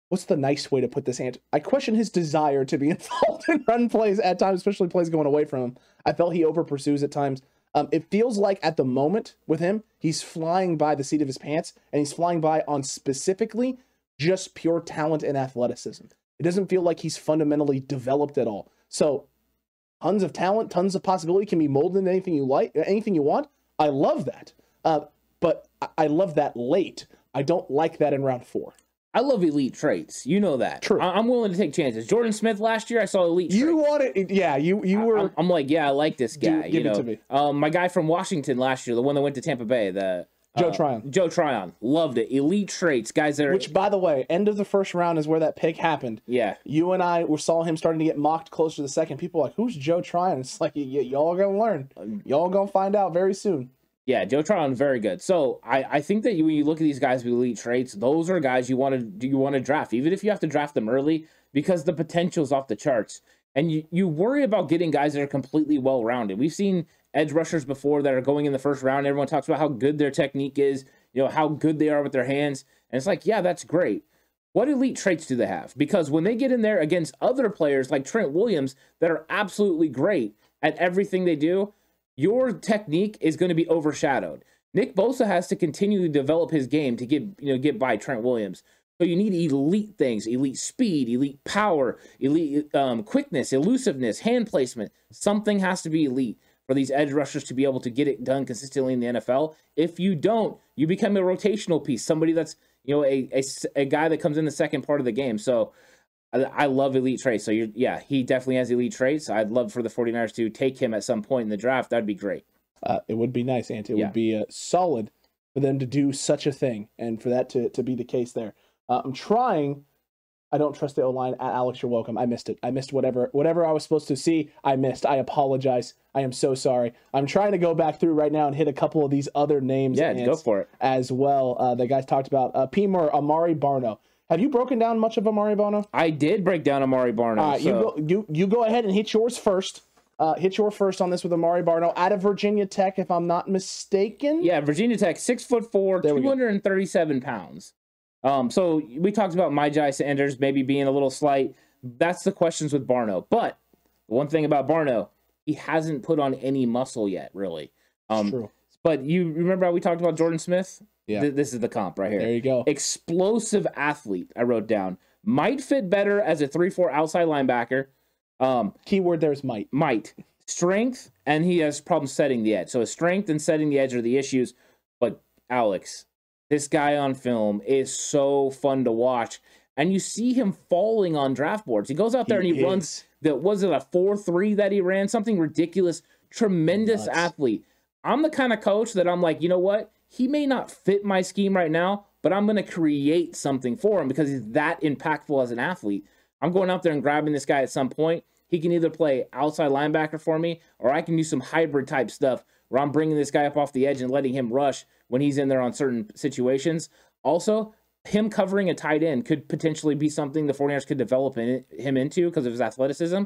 What's the nice way to put this? Ant? I question his desire to be involved in run plays at times, especially plays going away from him. I felt he over pursues at times. Um, it feels like at the moment with him, he's flying by the seat of his pants, and he's flying by on specifically just pure talent and athleticism. It doesn't feel like he's fundamentally developed at all. So, tons of talent, tons of possibility can be molded into anything you like, anything you want. I love that, uh, but I love that late. I don't like that in round four. I love elite traits. You know that. True. I- am willing to take chances. Jordan Smith last year, I saw elite. You traits. wanted, yeah, you you were. I'm, I'm like, yeah, I like this Do- guy. give you it know, to me. Um, my guy from Washington last year, the one that went to Tampa Bay, the Joe uh, Tryon. Joe Tryon, loved it. Elite traits, guys that are. Which, by the way, end of the first round is where that pick happened. yeah, You and I were saw him starting to get mocked closer to the second. People were like, "Who's Joe Tryon?" It's like y- y- y'all gonna learn. Y'all gonna find out very soon. Yeah, Joe Tryon, very good. So I, I think that you, when you look at these guys with elite traits, those are guys you want to you want to draft, even if you have to draft them early, because the potential's off the charts. And you, you worry about getting guys that are completely well rounded. We've seen edge rushers before that are going in the first round. Everyone talks about how good their technique is, you know, how good they are with their hands. And it's like, yeah, that's great. What elite traits do they have? Because when they get in there against other players like Trent Williams that are absolutely great at everything they do, your technique is going to be overshadowed. Nick Bosa has to continue to develop his game to get you know get by Trent Williams. So you need elite things, elite speed, elite power, elite um, quickness, elusiveness, hand placement. Something has to be elite for these edge rushers to be able to get it done consistently in the NFL. If you don't, you become a rotational piece, somebody that's you know a, a, a guy that comes in the second part of the game. So I, I love elite traits. So you're yeah, he definitely has elite traits. I'd love for the 49ers to take him at some point in the draft. That'd be great. Uh, it would be nice, and it Yeah. would be uh, solid for them to do such a thing and for that to, to be the case there. Uh, I'm trying. I don't trust the O line. Alex, you're welcome. I missed it. I missed whatever whatever I was supposed to see. I missed. I apologize. I am so sorry. I'm trying to go back through right now and hit a couple of these other names. Yeah, go for it. as well. Uh, the guys talked about uh, Pemar Amare Barno. Have you broken down much of Amare Barno? I did break down Amare Barno. All right, you go. You you go ahead and hit yours first. Uh, hit your first on this with Amari Barno out of Virginia Tech, if I'm not mistaken. Yeah, Virginia Tech, six foot four, There we two go. hundred and thirty-seven pounds. Um, so we talked about Myjai Sanders maybe being a little slight. That's the questions with Barno. But one thing about Barno, he hasn't put on any muscle yet, really. Um, True. But you remember how we talked about Jordan Smith? Yeah. Th- this is the comp right here. There you go. explosive athlete. I wrote down might fit better as a three-four outside linebacker. Um, Keyword there's might. might strength and he has problems setting the edge so his strength and setting the edge are the issues but alex this guy on film is so fun to watch and you see him falling on draft boards he goes out there and he is. runs the was it a 4-3 that he ran something ridiculous tremendous Nuts. athlete i'm the kind of coach that i'm like you know what he may not fit my scheme right now but i'm going to create something for him because he's that impactful as an athlete i'm going out there and grabbing this guy at some point he can either play outside linebacker for me or I can do some hybrid type stuff where I'm bringing this guy up off the edge and letting him rush when he's in there on certain situations. Also, him covering a tight end could potentially be something the 49ers could develop in, him into because of his athleticism.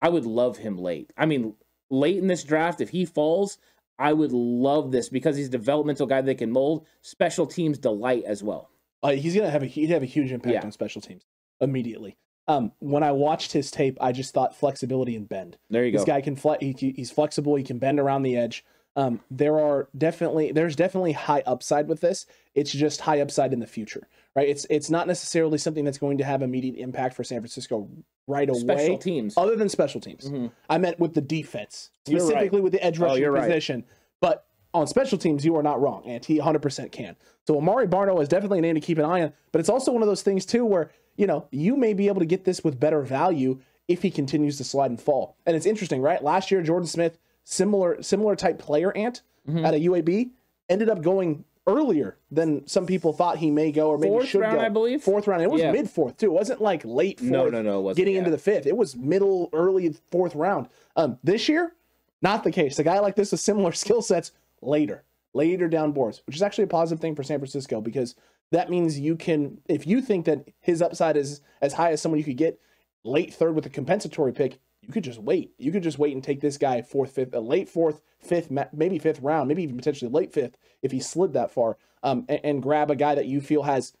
I would love him late. I mean, late in this draft, if he falls, I would love this because he's a developmental guy that can mold. Special teams delight as well. Uh, he's gonna have a he'd have a huge impact Yeah. on special teams immediately. Um, when I watched his tape, I just thought flexibility and bend. There you This go. This guy can fle- he, he's flexible. He can bend around the edge. Um, there are definitely there's definitely high upside with this. It's just high upside in the future, right? It's it's not necessarily something that's going to have immediate impact for San Francisco right away. Special teams. other than special teams. Mhm. I meant with the defense, You're right. specifically with the edge Oh, rushing right. position. But on special teams, you are not wrong, and he 100% can. So Amare Barno is definitely a name to keep an eye on. But it's also one of those things too where you know you may be able to get this with better value if he continues to slide and fall. And it's interesting, right? Last year, Jordan Smith, similar similar type player, ant Mm-hmm. at a UAB, ended up going earlier than some people thought he may go or maybe Fourth should round, go. I believe? Fourth round. It was Yeah. mid fourth too. It wasn't like late fourth. No, no, no, Getting yeah. into the fifth. It was middle, early fourth round. Um, this year, not the case. A guy like this with similar skill sets later, later down boards, which is actually a positive thing for San Francisco because that means you can, if you think that his upside is as high as someone you could get late third with a compensatory pick, you could just wait. You could just wait and take this guy fourth, fifth, a late fourth, fifth, maybe fifth round, maybe even potentially late fifth if he slid that far, um, and, and grab a guy that you feel has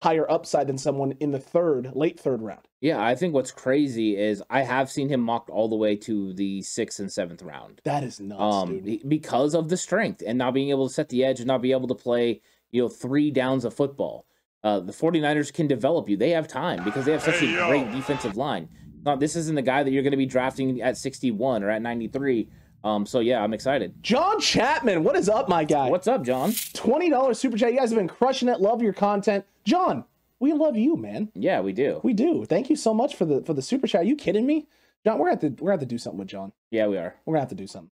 higher upside than someone in the third, late third round. Yeah, I think what's crazy is I have seen him mocked all the way to the sixth and seventh round. That is nuts, um, dude. Because of the strength and not being able to set the edge and not be able to play, you know, three downs of football. Uh, the 49ers can develop you. They have time because they have such hey, a yo. great defensive line. Now, this isn't the guy that you're going to be drafting at 61 or at 93. Um, so yeah, I'm excited. John Chapman, what is up, my guy? What's up, John? Twenty dollars super chat. You guys have been crushing it. Love your content, John we love you, man. Yeah, we do. We do. Thank you so much for the for the super chat. Are you kidding me? John, we're have to we're gonna have to do something with John. Yeah, we are. We're gonna have to do something.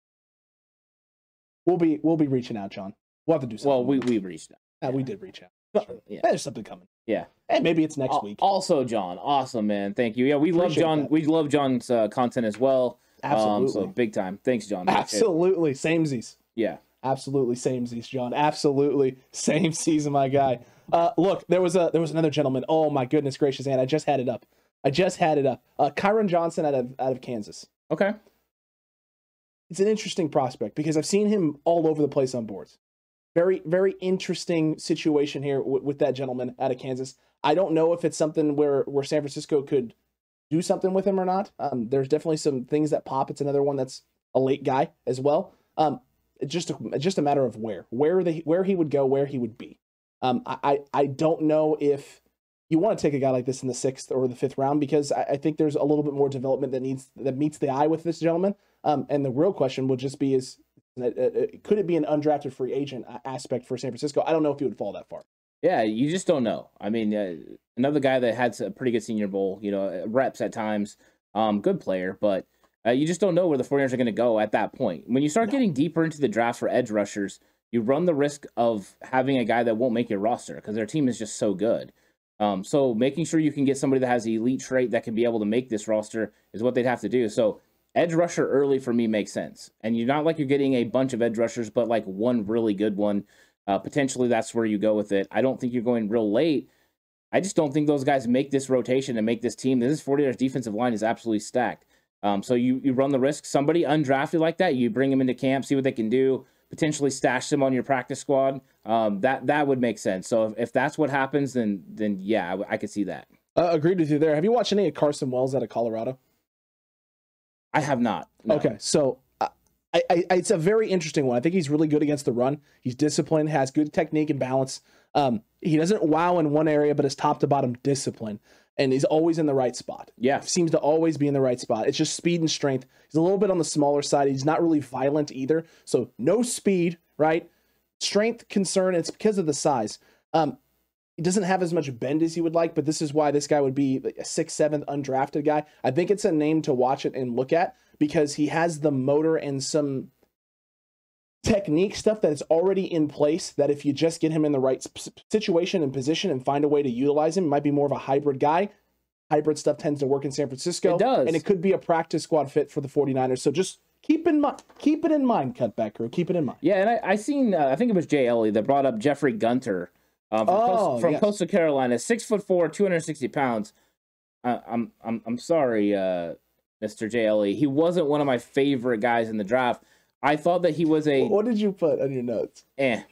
We'll be we'll be reaching out, John. We'll have to do something. Well, we we reached out. Yeah, yeah. we did reach out. Yeah. There's something coming. Yeah. And maybe it's next week. Also, John, awesome, man. Thank you. Yeah, we Appreciate love John. That. We love John's uh, content as well. Absolutely. Um, so big time. Thanks, John. Absolutely. Samesies. Yeah. Absolutely samesies, John. Absolutely same season, my guy. Uh, look, there was a there was another gentleman. Oh my goodness gracious, and I just had it up. I just had it up. Uh, Kyron Johnson out of out of Kansas. Okay. It's an interesting prospect because I've seen him all over the place on boards. Very very interesting situation here w- with that gentleman out of Kansas. I don't know if it's something where where San Francisco could do something with him or not. Um, there's definitely some things that pop. It's another one that's a late guy as well. Um, just a, just a matter of where where the where he would go, where he would be. Um, I I don't know if you want to take a guy like this in the sixth or the fifth round because I, I think there's a little bit more development that needs that meets the eye with this gentleman. Um, and the real question will just be is could it be an undrafted free agent aspect for San Francisco? I don't know if he would fall that far. Yeah, you just don't know. I mean, uh, another guy that had a pretty good Senior Bowl, you know, reps at times, um, good player, but uh, you just don't know where the 49ers are going to go at that point. When you start no. getting deeper into the draft for edge rushers, you run the risk of having a guy that won't make your roster because their team is just so good. Um, so making sure you can get somebody that has the elite trait that can be able to make this roster is what they'd have to do. So edge rusher early for me makes sense. And you're not like you're getting a bunch of edge rushers, but like one really good one. Uh, potentially that's where you go with it. I don't think you're going real late. I just don't think those guys make this rotation and make this team. This 49ers defensive line is absolutely stacked. Um, so you you run the risk somebody undrafted like that, you bring them into camp, see what they can do, potentially stash them on your practice squad. Um, that that would make sense. So if, if that's what happens, then then yeah, I, I could see that. Uh, agreed with you there. Have you watched any of Carson Wells out of Colorado? I have not. No. Okay, so uh, I, I, it's a very interesting one. I think he's really good against the run. He's disciplined, has good technique and balance. Um, he doesn't wow in one area, but is top to bottom discipline and he's always in the right spot. Yeah. Seems to always be in the right spot. It's just speed and strength. He's a little bit on the smaller side. He's not really violent either. So no speed, right? Strength concern. It's because of the size. Um, he doesn't have as much bend as he would like, but this is why this guy would be a sixth, seventh undrafted guy. I think it's a name to watch it and look at because he has the motor and some technique stuff that is already in place that if you just get him in the right situation and position and find a way to utilize him, might be more of a hybrid guy. Hybrid stuff tends to work in San Francisco. It does. And it could be a practice squad fit for the 49ers. So just keep in mind, keep it in mind, cutback crew. Keep it in mind. Yeah, and I, I seen, uh, I think it was Jay Ellie that brought up Jeffrey Gunter um, from, oh, Coast, from. Coastal Carolina, six foot four, 260 pounds. Uh, I'm, I'm, I'm sorry, uh, Mr. JLE. He wasn't one of my favorite guys in the draft I thought that he was a. What did you put on your notes? Eh.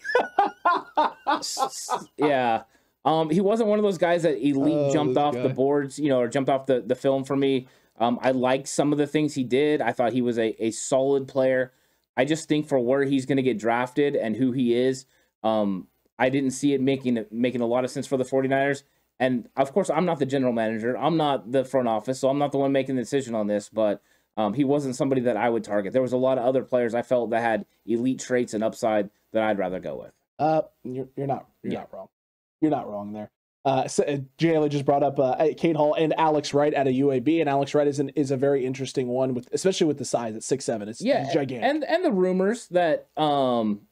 yeah. Um, he wasn't one of those guys that elite oh, jumped off guy. the boards, you know, or jumped off the, the film for me. Um, I liked some of the things he did. I thought he was a, a solid player. I just think for where he's going to get drafted and who he is, um, I didn't see it making making a lot of sense for the 49ers. And of course, I'm not the general manager. I'm not the front office, so I'm not the one making the decision on this. But um, he wasn't somebody that I would target. There was a lot of other players I felt that had elite traits and upside that I'd rather go with. Uh, you're, you're not you're yeah. not wrong. You're not wrong there. Uh, so, uh, Jayla just brought up uh, Kate Hall and Alex Wright at a UAB, and Alex Wright is an, is a very interesting one with especially with the size at six seven. It's, yeah, gigantic. And and the rumors that um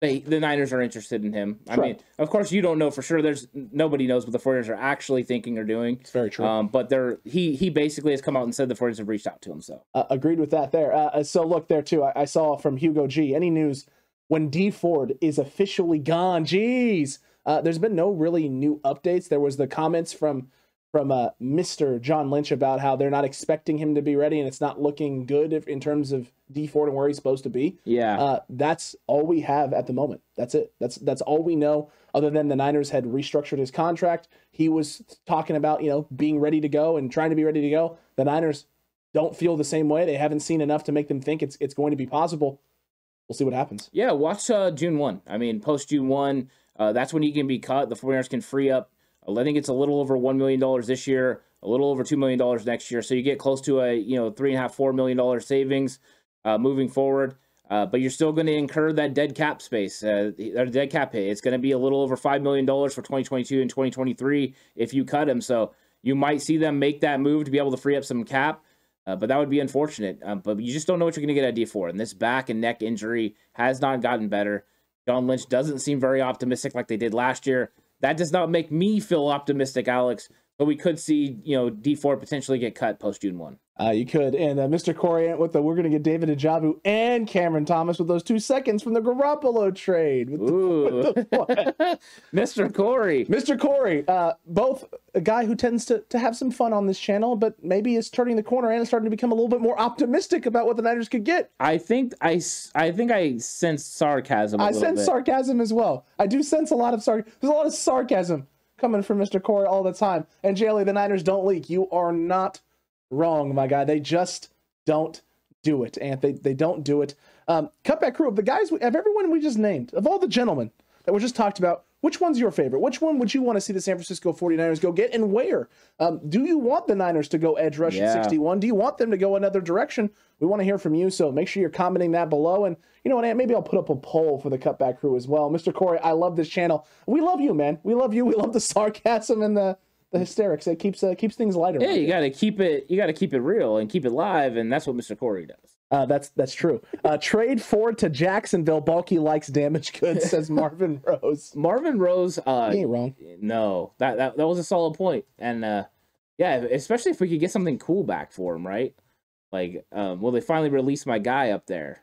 they the Niners are interested in him. I mean, of course, you don't know for sure. There's nobody knows what the 49ers are actually thinking or doing. It's very true. Um, but they're he he basically has come out and said the 49ers have reached out to him. So uh, agreed with that there. Uh, uh, so look there too. I, I, saw from Hugo G. Any news when Dee Ford is officially gone? Jeez, uh, there's been no really new updates. There was the comments from from uh, Mr. John Lynch about how they're not expecting him to be ready and it's not looking good if, in terms of Dee Ford and where he's supposed to be. Yeah. Uh, that's all we have at the moment. That's it. That's that's all we know. Other than the Niners had restructured his contract, he was talking about you know being ready to go and trying to be ready to go. The Niners don't feel the same way. They haven't seen enough to make them think it's it's going to be possible. We'll see what happens. Yeah, watch uh, June 1. I mean, post June 1, uh, that's when he can be cut. The 49ers can free up, I think it's a little over $1 million this year, a little over $2 million next year. So you get close to a, you know, three and a half, $4 million savings uh, moving forward. Uh, but you're still going to incur that dead cap space, uh, dead cap hit. It's going to be a little over $5 million for 2022 and 2023 if you cut him. So you might see them make that move to be able to free up some cap. Uh, but that would be unfortunate. Um, but you just don't know what you're going to get at Dee Ford. And this back and neck injury has not gotten better. John Lynch doesn't seem very optimistic like they did last year. That does not make me feel optimistic, Alex. But we could see, you know, Dee Ford potentially get cut post June 1. Uh, you could. And uh, Mr. Corey with the we're going to get David Ojabo and Cameron Thomas with those two seconds from the Garoppolo trade. With Ooh. The, Mr. Corey. Mr. Corey, uh, both a guy who tends to, to have some fun on this channel, but maybe is turning the corner and is starting to become a little bit more optimistic about what the Niners could get. I think I, I think I sense sarcasm. I sense bit. sarcasm as well. I do sense a lot of sarcasm. There's a lot of sarcasm coming from Mr. Corey all the time. And Jaylee, the Niners don't leak. You are not wrong, my guy. They just don't do it, and they, they don't do it. Um, cutback crew of the guys of everyone we just named, of all the gentlemen that we just talked about, which one's your favorite? Which one would you want to see the San Francisco 49ers go get and where? Um, do you want the Niners to go edge rush yeah. at 61? Do you want them to go another direction? We want to hear from you, so make sure you're commenting that below. And you know what, maybe I'll put up a poll for the cutback crew as well. Mr. Corey, I love this channel. We love you, man. We love you. We love the sarcasm and the the hysterics. It keeps uh, keeps things lighter. Yeah, you got to keep it. You got to keep it real and keep it live, and that's what Mr. Corey does. Uh, that's that's true. Uh, trade Ford to Jacksonville. Baalke likes damaged goods, says Marvin Rose. Marvin Rose. Uh, he ain't wrong. No, that, that that was a solid point, and uh, yeah, especially if we could get something cool back for him, right? Like, um, will they finally release my guy up there?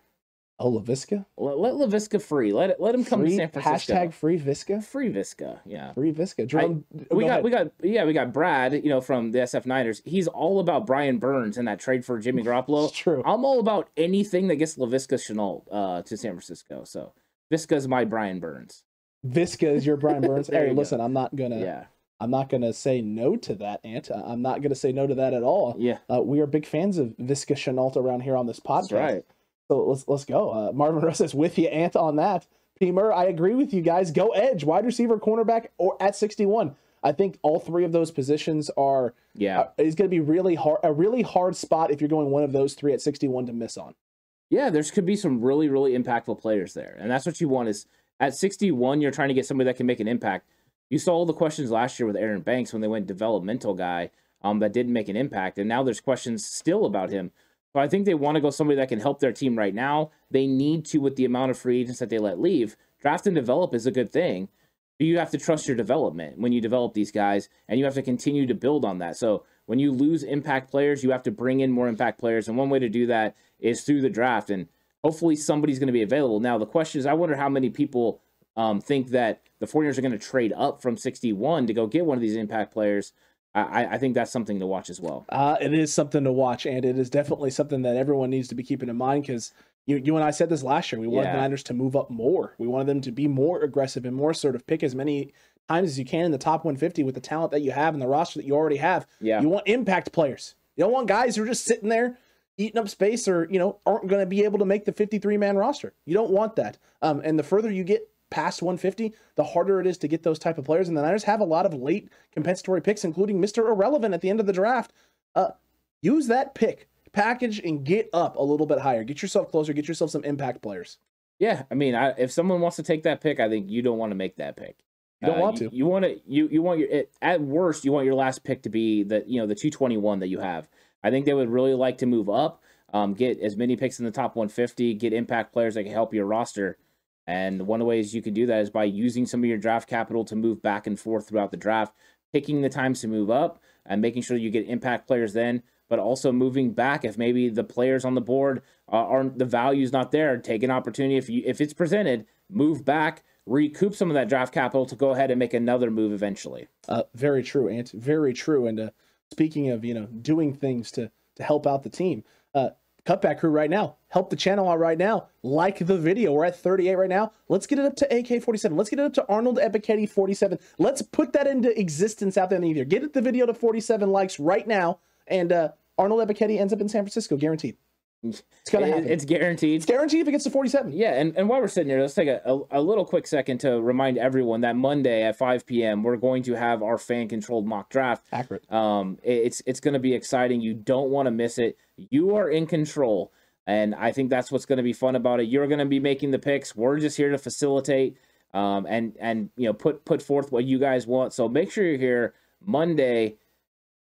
Oh, Laviska? Let, let Laviska free. Let it. Let him come free, to San Francisco. Hashtag free Viska. Free Viska. Yeah. Free Viska. Jerome, I, we go got. Ahead. We got. Yeah, we got Brad. You know, from the SF Niners. He's all about Brian Burns and that trade for Jimmy Garoppolo. It's true. I'm all about anything that gets Laviska Shenault uh, to San Francisco. So Viska's my Brian Burns. Viska is your Brian Burns. hey, listen, go. I'm not gonna. Yeah. I'm not going to say no to that, Ant. I'm not going to say no to that at all. Yeah. Uh, we are big fans of Viska Shenault around here on this podcast. That's right. So let's let's go. Uh, Marvin Rose is with you, Ant, on that. Pemer, I agree with you guys. Go edge, wide receiver, cornerback, or at 61. I think all three of those positions are yeah. Uh, is going to be really hard a really hard spot if you're going one of those three at 61 to miss on. Yeah, there's could be some really really impactful players there, and that's what you want is at 61 you're trying to get somebody that can make an impact. You saw all the questions last year with Aaron Banks when they went developmental guy um, that didn't make an impact, and now there's questions still about him. So I think they want to go somebody that can help their team right now. They need to with the amount of free agents that they let leave. Draft and develop is a good thing. But you have to trust your development when you develop these guys, and you have to continue to build on that. So when you lose impact players, you have to bring in more impact players. And one way to do that is through the draft. And hopefully somebody's going to be available. Now, the question is I wonder how many people um, think that the 49ers are going to trade up from 61 to go get one of these impact players I, I think that's something to watch as well. Uh, it is something to watch, and it is definitely something that everyone needs to be keeping in mind because you, you and I said this last year. We wanted yeah. the Niners to move up more. We wanted them to be more aggressive and more sort of pick as many times as you can in the top 150 with the talent that you have and the roster that you already have. Yeah. You want impact players. You don't want guys who are just sitting there eating up space or, you know, aren't going to be able to make the 53 man roster. You don't want that. Um, and the further you get past 150, the harder it is to get those type of players. And the Niners have a lot of late compensatory picks, including Mr. Irrelevant at the end of the draft. Uh, use that pick, package, and get up a little bit higher. Get yourself closer. Get yourself some impact players. Yeah, I mean, I, if someone wants to take that pick, I think you don't want to make that pick. You don't uh, want to. You, you, want to. You you want your it, at worst you want your last pick to be the you know the two twenty one that you have. I think they would really like to move up, um, get as many picks in the top one fifty, get impact players that can help your roster. And one of the ways you can do that is by using some of your draft capital to move back and forth throughout the draft, picking the times to move up and making sure you get impact players then, but also moving back if maybe the players on the board uh, aren't the value's not there. Take an opportunity if you if it's presented, move back, recoup some of that draft capital to go ahead and make another move eventually. Uh, very true, Ant. Very true. And uh, speaking of you know doing things to to help out the team, uh, cutback crew right now, help the channel out right now. Like the video. We're at 38 right now. Let's get it up to AK47. Let's get it up to Arnold Ebiketie 47. Let's put that into existence out there in the ether. Get the video to 47 likes right now, and uh, Arnold Ebiketie ends up in San Francisco, guaranteed. It's gonna happen. It's guaranteed. It's guaranteed if it gets to 47. Yeah, and, and while we're sitting here, let's take a, a, a, little quick second to remind everyone that Monday at 5 p.m. we're going to have our fan controlled mock draft. Accurate. Um, it's it's going to be exciting. You don't want to miss it. You are in control, and I think that's what's going to be fun about it. You're going to be making the picks. We're just here to facilitate, um, and and you know put put forth what you guys want. So make sure you're here Monday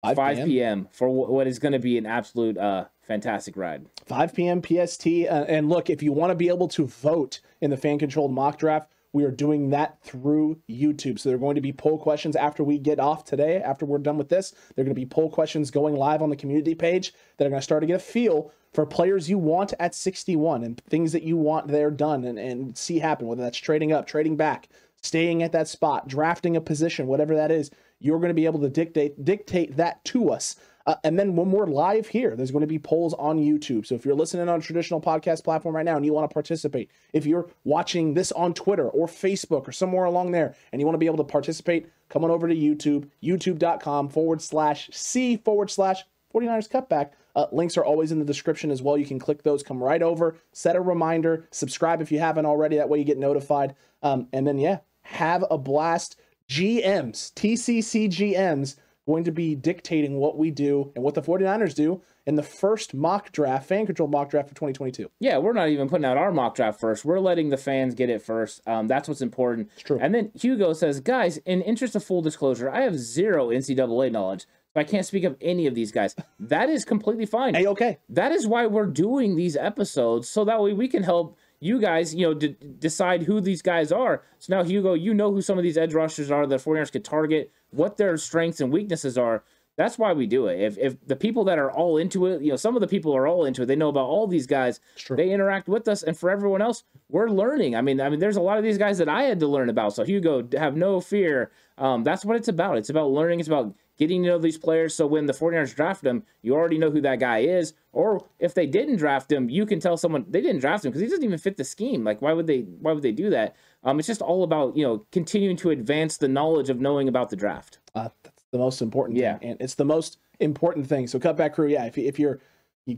5 5 p.m. p.m. for what is going to be an absolute uh, fantastic ride. 5 p.m. PST. Uh, and look, if you want to be able to vote in the fan controlled mock draft, we are doing that through YouTube. So there are going to be poll questions after we get off today, after we're done with this. There are going to be poll questions going live on the community page that are going to start to get a feel for players you want at 61 and things that you want there done and, and see happen, whether that's trading up, trading back, staying at that spot, drafting a position, whatever that is you're going to be able to dictate dictate that to us. Uh, and then when we're live here, there's going to be polls on YouTube. So if you're listening on a traditional podcast platform right now and you want to participate, if you're watching this on Twitter or Facebook or somewhere along there and you want to be able to participate, come on over to YouTube, youtube.com forward slash C forward slash 49ers cutback. Uh, links are always in the description as well. You can click those, come right over, set a reminder, subscribe if you haven't already. That way you get notified. Um, and then, yeah, have a blast. GMs, TCC GMs, going to be dictating what we do and what the 49ers do in the first mock draft, fan control mock draft for 2022. Yeah, we're not even putting out our mock draft first. We're letting the fans get it first. Um, that's what's important. It's true. And then Hugo says, guys, in interest of full disclosure, I have zero NCAA knowledge. So I can't speak of any of these guys. That is completely fine. Hey, okay. That is why we're doing these episodes so that way we can help you guys, you know, d- decide who these guys are. So now, Hugo, you know who some of these edge rushers are that 49ers could target, what their strengths and weaknesses are. That's why we do it. If, if the people that are all into it, you know, some of the people are all into it. They know about all these guys. They interact with us, and for everyone else, we're learning. I mean, I mean, there's a lot of these guys that I had to learn about. So Hugo, have no fear. Um, that's what it's about. It's about learning. It's about getting to know these players so when the 49ers draft them, you already know who that guy is. Or if they didn't draft him, you can tell someone they didn't draft him because he doesn't even fit the scheme. Like why would they why would they do that? Um, it's just all about, you know, continuing to advance the knowledge of knowing about the draft. Uh, that's the most important yeah. thing. And it's the most important thing. So cutback crew, yeah, if, if you're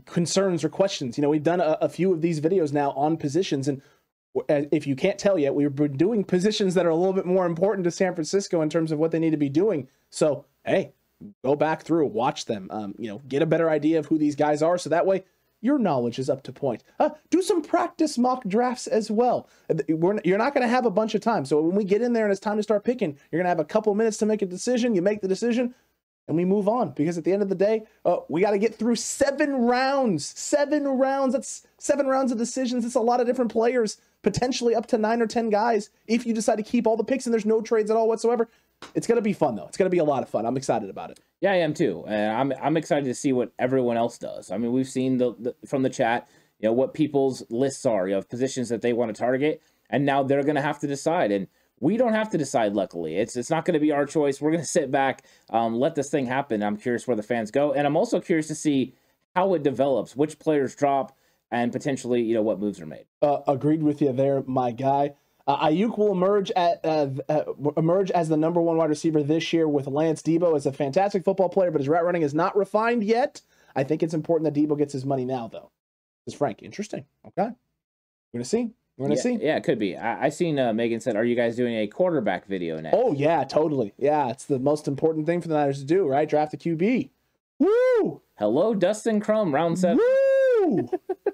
concerns or questions, you know, we've done a, a few of these videos now on positions and if you can't tell yet, we've been doing positions that are a little bit more important to San Francisco in terms of what they need to be doing. So, hey, go back through, watch them, um, you know, get a better idea of who these guys are. So that way, your knowledge is up to point. Uh, do some practice mock drafts as well. We're, you're not going to have a bunch of time. So when we get in there and it's time to start picking, you're going to have a couple minutes to make a decision. You make the decision and we move on because at the end of the day, uh, we got to get through seven rounds. Seven rounds. That's seven rounds of decisions. It's a lot of different players potentially up to nine or 10 guys if you decide to keep all the picks and there's no trades at all whatsoever. It's going to be fun, though. It's going to be a lot of fun. I'm excited about it. Yeah, I am too. And I'm, I'm excited to see what everyone else does. I mean, we've seen the, the from the chat, you know, what people's lists are, you know, positions that they want to target. And now they're going to have to decide. And we don't have to decide luckily it's it's not going to be our choice we're going to sit back um, let this thing happen i'm curious where the fans go and i'm also curious to see how it develops which players drop and potentially, you know, what moves are made. Uh, agreed with you there, my guy. Uh, Aiyuk will emerge at uh, uh, emerge as the number one wide receiver this year with Lance Deebo as a fantastic football player, but his route running is not refined yet. I think it's important that Deebo gets his money now, though. Is Frank interesting? Okay, we're gonna see. We're gonna yeah, see. Yeah, it could be. I, I seen uh, Megan said, "Are you guys doing a quarterback video next?" Oh yeah, totally. Yeah, it's the most important thing for the Niners to do, right? Draft a QB. Woo! Hello, Dustin Crum, round seven. Woo!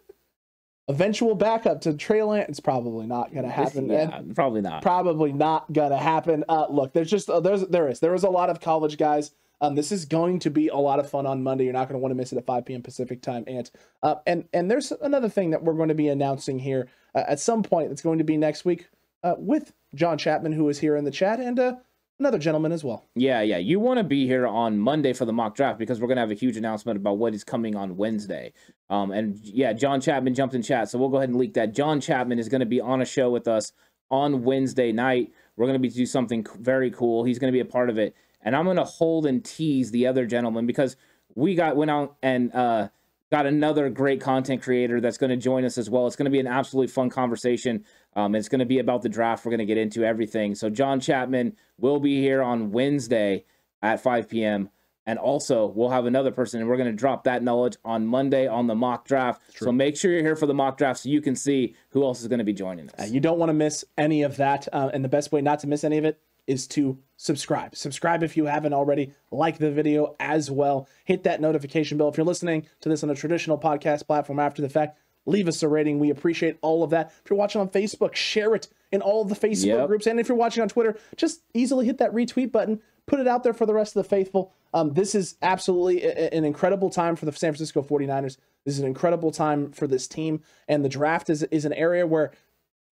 eventual backup to Trey Lance probably not going to happen. Yeah, probably not. Probably not going to happen. Uh, look, there's just uh, there's there is there is a lot of college guys. Um, this is going to be a lot of fun on Monday. You're not going to want to miss it at 5 p.m. Pacific time. And uh, and and there's another thing that we're going to be announcing here uh, at some point. It's going to be next week uh, with John Chapman, who is here in the chat, and uh, another gentleman as well. Yeah, yeah. You want to be here on Monday for the mock draft because we're going to have a huge announcement about what is coming on Wednesday. Um, and yeah, John Chapman jumped in chat, so we'll go ahead and leak that. John Chapman is going to be on a show with us on Wednesday night. We're going to be do something very cool. He's going to be a part of it, and I'm going to hold and tease the other gentleman because we got went out and uh, got another great content creator that's going to join us as well. It's going to be an absolutely fun conversation. Um, it's going to be about the draft. We're going to get into everything. So John Chapman will be here on Wednesday at 5 p.m. And also, we'll have another person, and we're going to drop that knowledge on Monday on the mock draft. So make sure you're here for the mock draft so you can see who else is going to be joining us. Uh, you don't want to miss any of that. Uh, and the best way not to miss any of it is to subscribe. Subscribe if you haven't already. Like the video as well. Hit that notification bell. If you're listening to this on a traditional podcast platform after the fact, leave us a rating. We appreciate all of that. If you're watching on Facebook, share it in all the Facebook Yep. groups. And if you're watching on Twitter, just easily hit that retweet button. Put it out there for the rest of the faithful. Um, this is absolutely a- an incredible time for the San Francisco 49ers. This is an incredible time for this team. And the draft is, is an area where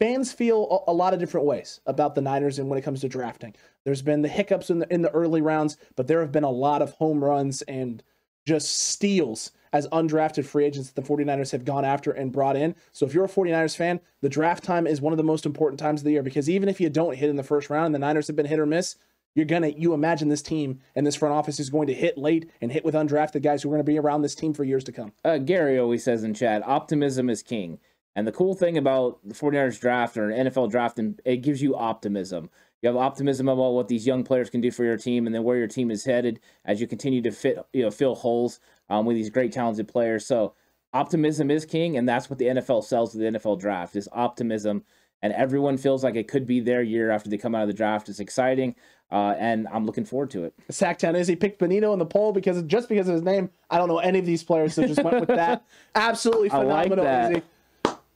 fans feel a, lot of different ways about the Niners and when it comes to drafting. There's been the hiccups in the in the early rounds, but there have been a lot of home runs and just steals as undrafted free agents that the 49ers have gone after and brought in. So if you're a 49ers fan, the draft time is one of the most important times of the year because even if you don't hit in the first round and the Niners have been hit or miss, you're gonna you imagine this team and this front office is going to hit late and hit with undrafted guys who are going to be around this team for years to come. uh, Gary always says in chat, optimism is king. And the cool thing about the 49ers draft or an NFL draft, and it gives you optimism. You have optimism about what these young players can do for your team, and then where your team is headed as you continue to fit, you know, fill holes um, with these great talented players. So optimism is king, and that's what the NFL sells to the NFL draft is optimism. And everyone feels like it could be their year after they come out of the draft. It's exciting, uh, and I'm looking forward to it. Sacktown is he picked Bonitto in the poll because just because of his name, I don't know any of these players, so just went with that. Absolutely phenomenal. I like that. Izzy.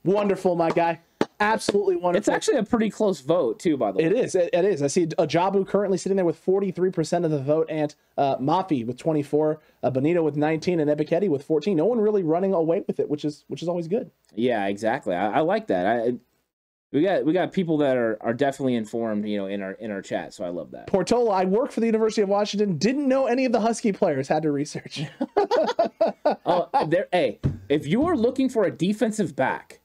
Wonderful, my guy. Absolutely wonderful. It's actually a pretty close vote too, by the way. It is. It, it is. I see Ojabo currently sitting there with 43% of the vote, and uh, Mafe with 24, uh, Bonitto with 19, and Ebiketie with 14. No one really running away with it, which is which is always good. Yeah, exactly. I, I like that. I we got we got people that are, are definitely informed, you know, in our in our chat. So I love that. Portola, I work for the University of Washington. Didn't know any of the Husky players. Had to research. Oh, there. Hey, if you are looking for a defensive back,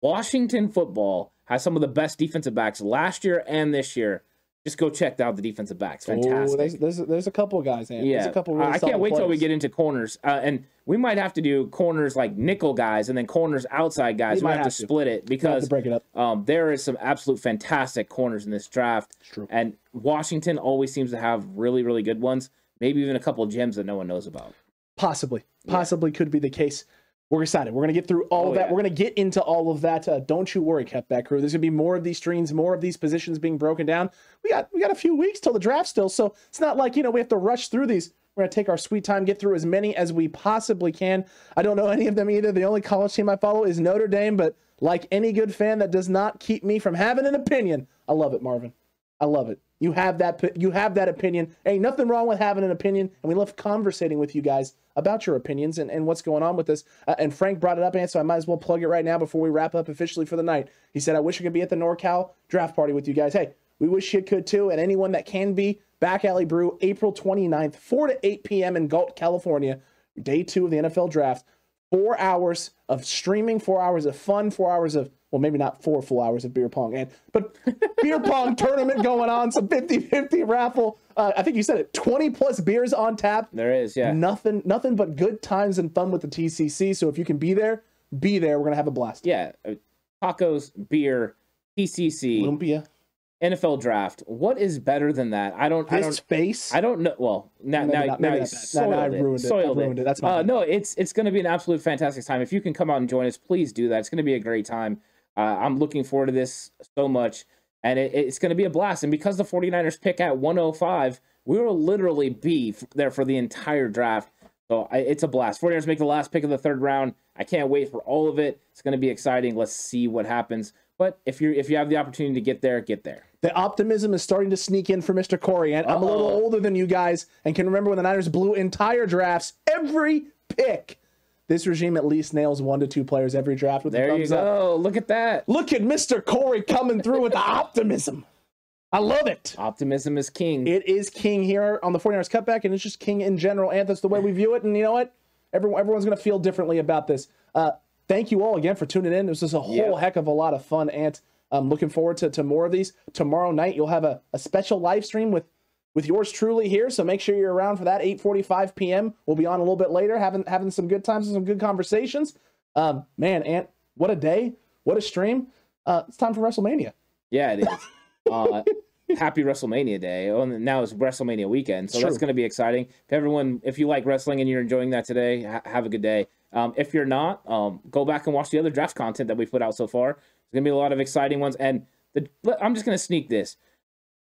Washington football has some of the best defensive backs last year and this year. Just go check out the defensive backs. Fantastic. there's, there's there's a couple guys. Yeah, there's a couple. Really I can't wait till we get into corners, uh, and we might have to do corners like nickel guys, and then corners outside guys. We We, might have, have to to. split it because break it up. um, there is some absolute fantastic corners in this draft. true. And Washington always seems to have really, really good ones. Maybe even a couple of gems that no one knows about. Possibly, Yeah. possibly could be the case. We're excited. We're gonna get through all Oh, of that. yeah. We're gonna get into all of that. Uh, don't you worry, Cutback Crew. There's gonna be more of these streams, more of these positions being broken down. We got we got a few weeks till the draft still, so it's not like you know we have to rush through these. We're gonna take our sweet time, get through as many as we possibly can. I don't know any of them either. The only college team I follow is Notre Dame, but like any good fan, that does not keep me from having an opinion. I love it, Marvin. I love it. You have that. You have that opinion. Ain't nothing wrong with having an opinion, and we love conversating with you guys about your opinions and, and what's going on with this. Uh, and Frank brought it up, and so I might as well plug it right now before we wrap up officially for the night. He said, "I wish I could be at the NorCal draft party with you guys." Hey, we wish you could too, and anyone that can be, Back Alley Brew, April 29th, 4 to 8 p.m. in Galt, California, day two of the NFL draft. Four hours of streaming, four hours of fun, four hours of well, maybe not four full hours of beer pong, and but beer pong tournament going on, some 50-50 raffle. Uh, I think you said it, 20 plus beers on tap. There is, yeah. Nothing, nothing but good times and fun with the TCC. So if you can be there, be there. We're gonna have a blast. Yeah. uh, Tacos, beer, PCC, Olympia, NFL draft. What is better than that? I don't. I don't. face. I don't know. Well, now, Maybe now, not- now you. Now- soiled now I've it. ruined it. Soiled ruined it. That's my uh, no. It's it's going to be an absolute fantastic time. If you can come out and join us, please do that. It's going to be a great time. Uh, I'm looking forward to this so much, and it, it's going to be a blast. And because the 49ers pick at 105, we will literally be there for the entire draft. So I, it's a blast. 49ers make the last pick of the third round. I can't wait for all of it. It's going to be exciting. Let's see what happens. But if you if you have the opportunity to get there, get there. The optimism is starting to sneak in for Mr. Corey. And I'm a little older than you guys and can remember when the Niners blew entire drafts, every pick. This regime at least nails one to two players every draft with a There you thumbs up. go. Look at that. Look at Mr. Corey coming through with the optimism. I love it. Optimism is king. It is king here on the 49ers cutback, and it's just king in general. And that's the way we view it. And you know what? Everyone, everyone's going to feel differently about this. Uh, thank you all again for tuning in. This was a whole Yeah. heck of a lot of fun, Ant. I'm looking forward to, to more of these. Tomorrow night, you'll have a, a special live stream with with yours truly here. So make sure you're around for that 8:45 p.m. We'll be on a little bit later, having having some good times and some good conversations. Um, man, Ant, what a day! What a stream! Uh, it's time for WrestleMania. Yeah, it is. uh, happy WrestleMania day. Oh, and now it's WrestleMania weekend, so True. that's going to be exciting. If everyone, if you like wrestling and you're enjoying that today, ha- have a good day. Um, if you're not, um, go back and watch the other draft content that we've put out so far. There's going to be a lot of exciting ones, and the I'm just going to sneak this.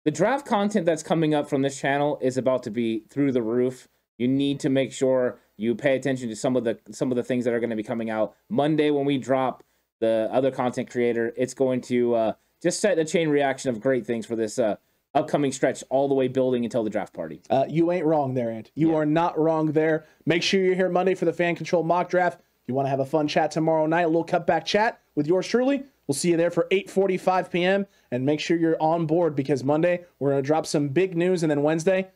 The draft content that's coming up from this channel is about to be through the roof. You need to make sure you pay attention to some of the some of the things that are going to be coming out Monday when we drop the other content creator. It's going to uh, just set a chain reaction of great things for this uh, upcoming stretch, all the way building until the draft party. Uh, you ain't wrong there, Ant. You Yeah. are not wrong there. Make sure you're here Monday for the fan control mock draft. You want to have a fun chat tomorrow night, a little cutback chat with yours truly. We'll see you there for 8:45 p.m. and make sure you're on board because Monday we're gonna drop some big news, and then Wednesday,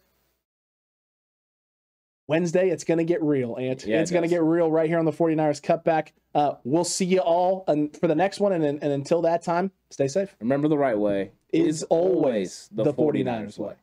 Wednesday it's gonna get real, Ant. Yeah, it it's gonna get real right here on the 49ers cutback. Uh, we'll see you all and for the next one, and, and until that time, stay safe. Remember the right way Is always the 49ers way.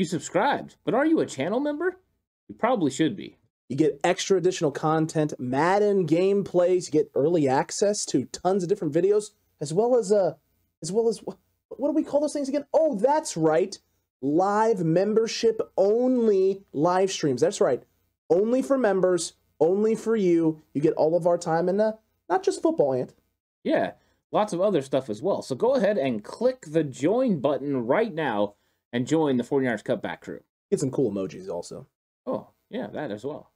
You subscribed, but are you a channel member? You probably should be. You get extra additional content, Madden gameplays, you get early access to tons of different videos, as well as uh as well as what, what do we call those things again? Oh, that's right. Live membership only live streams. That's right. Only for members, only for you. You get all of our time and uh, not just football, Ant. Yeah, lots of other stuff as well. So go ahead and click the join button right now and join the 49ers Cutback crew. Get some cool emojis also. Oh, yeah, that as well.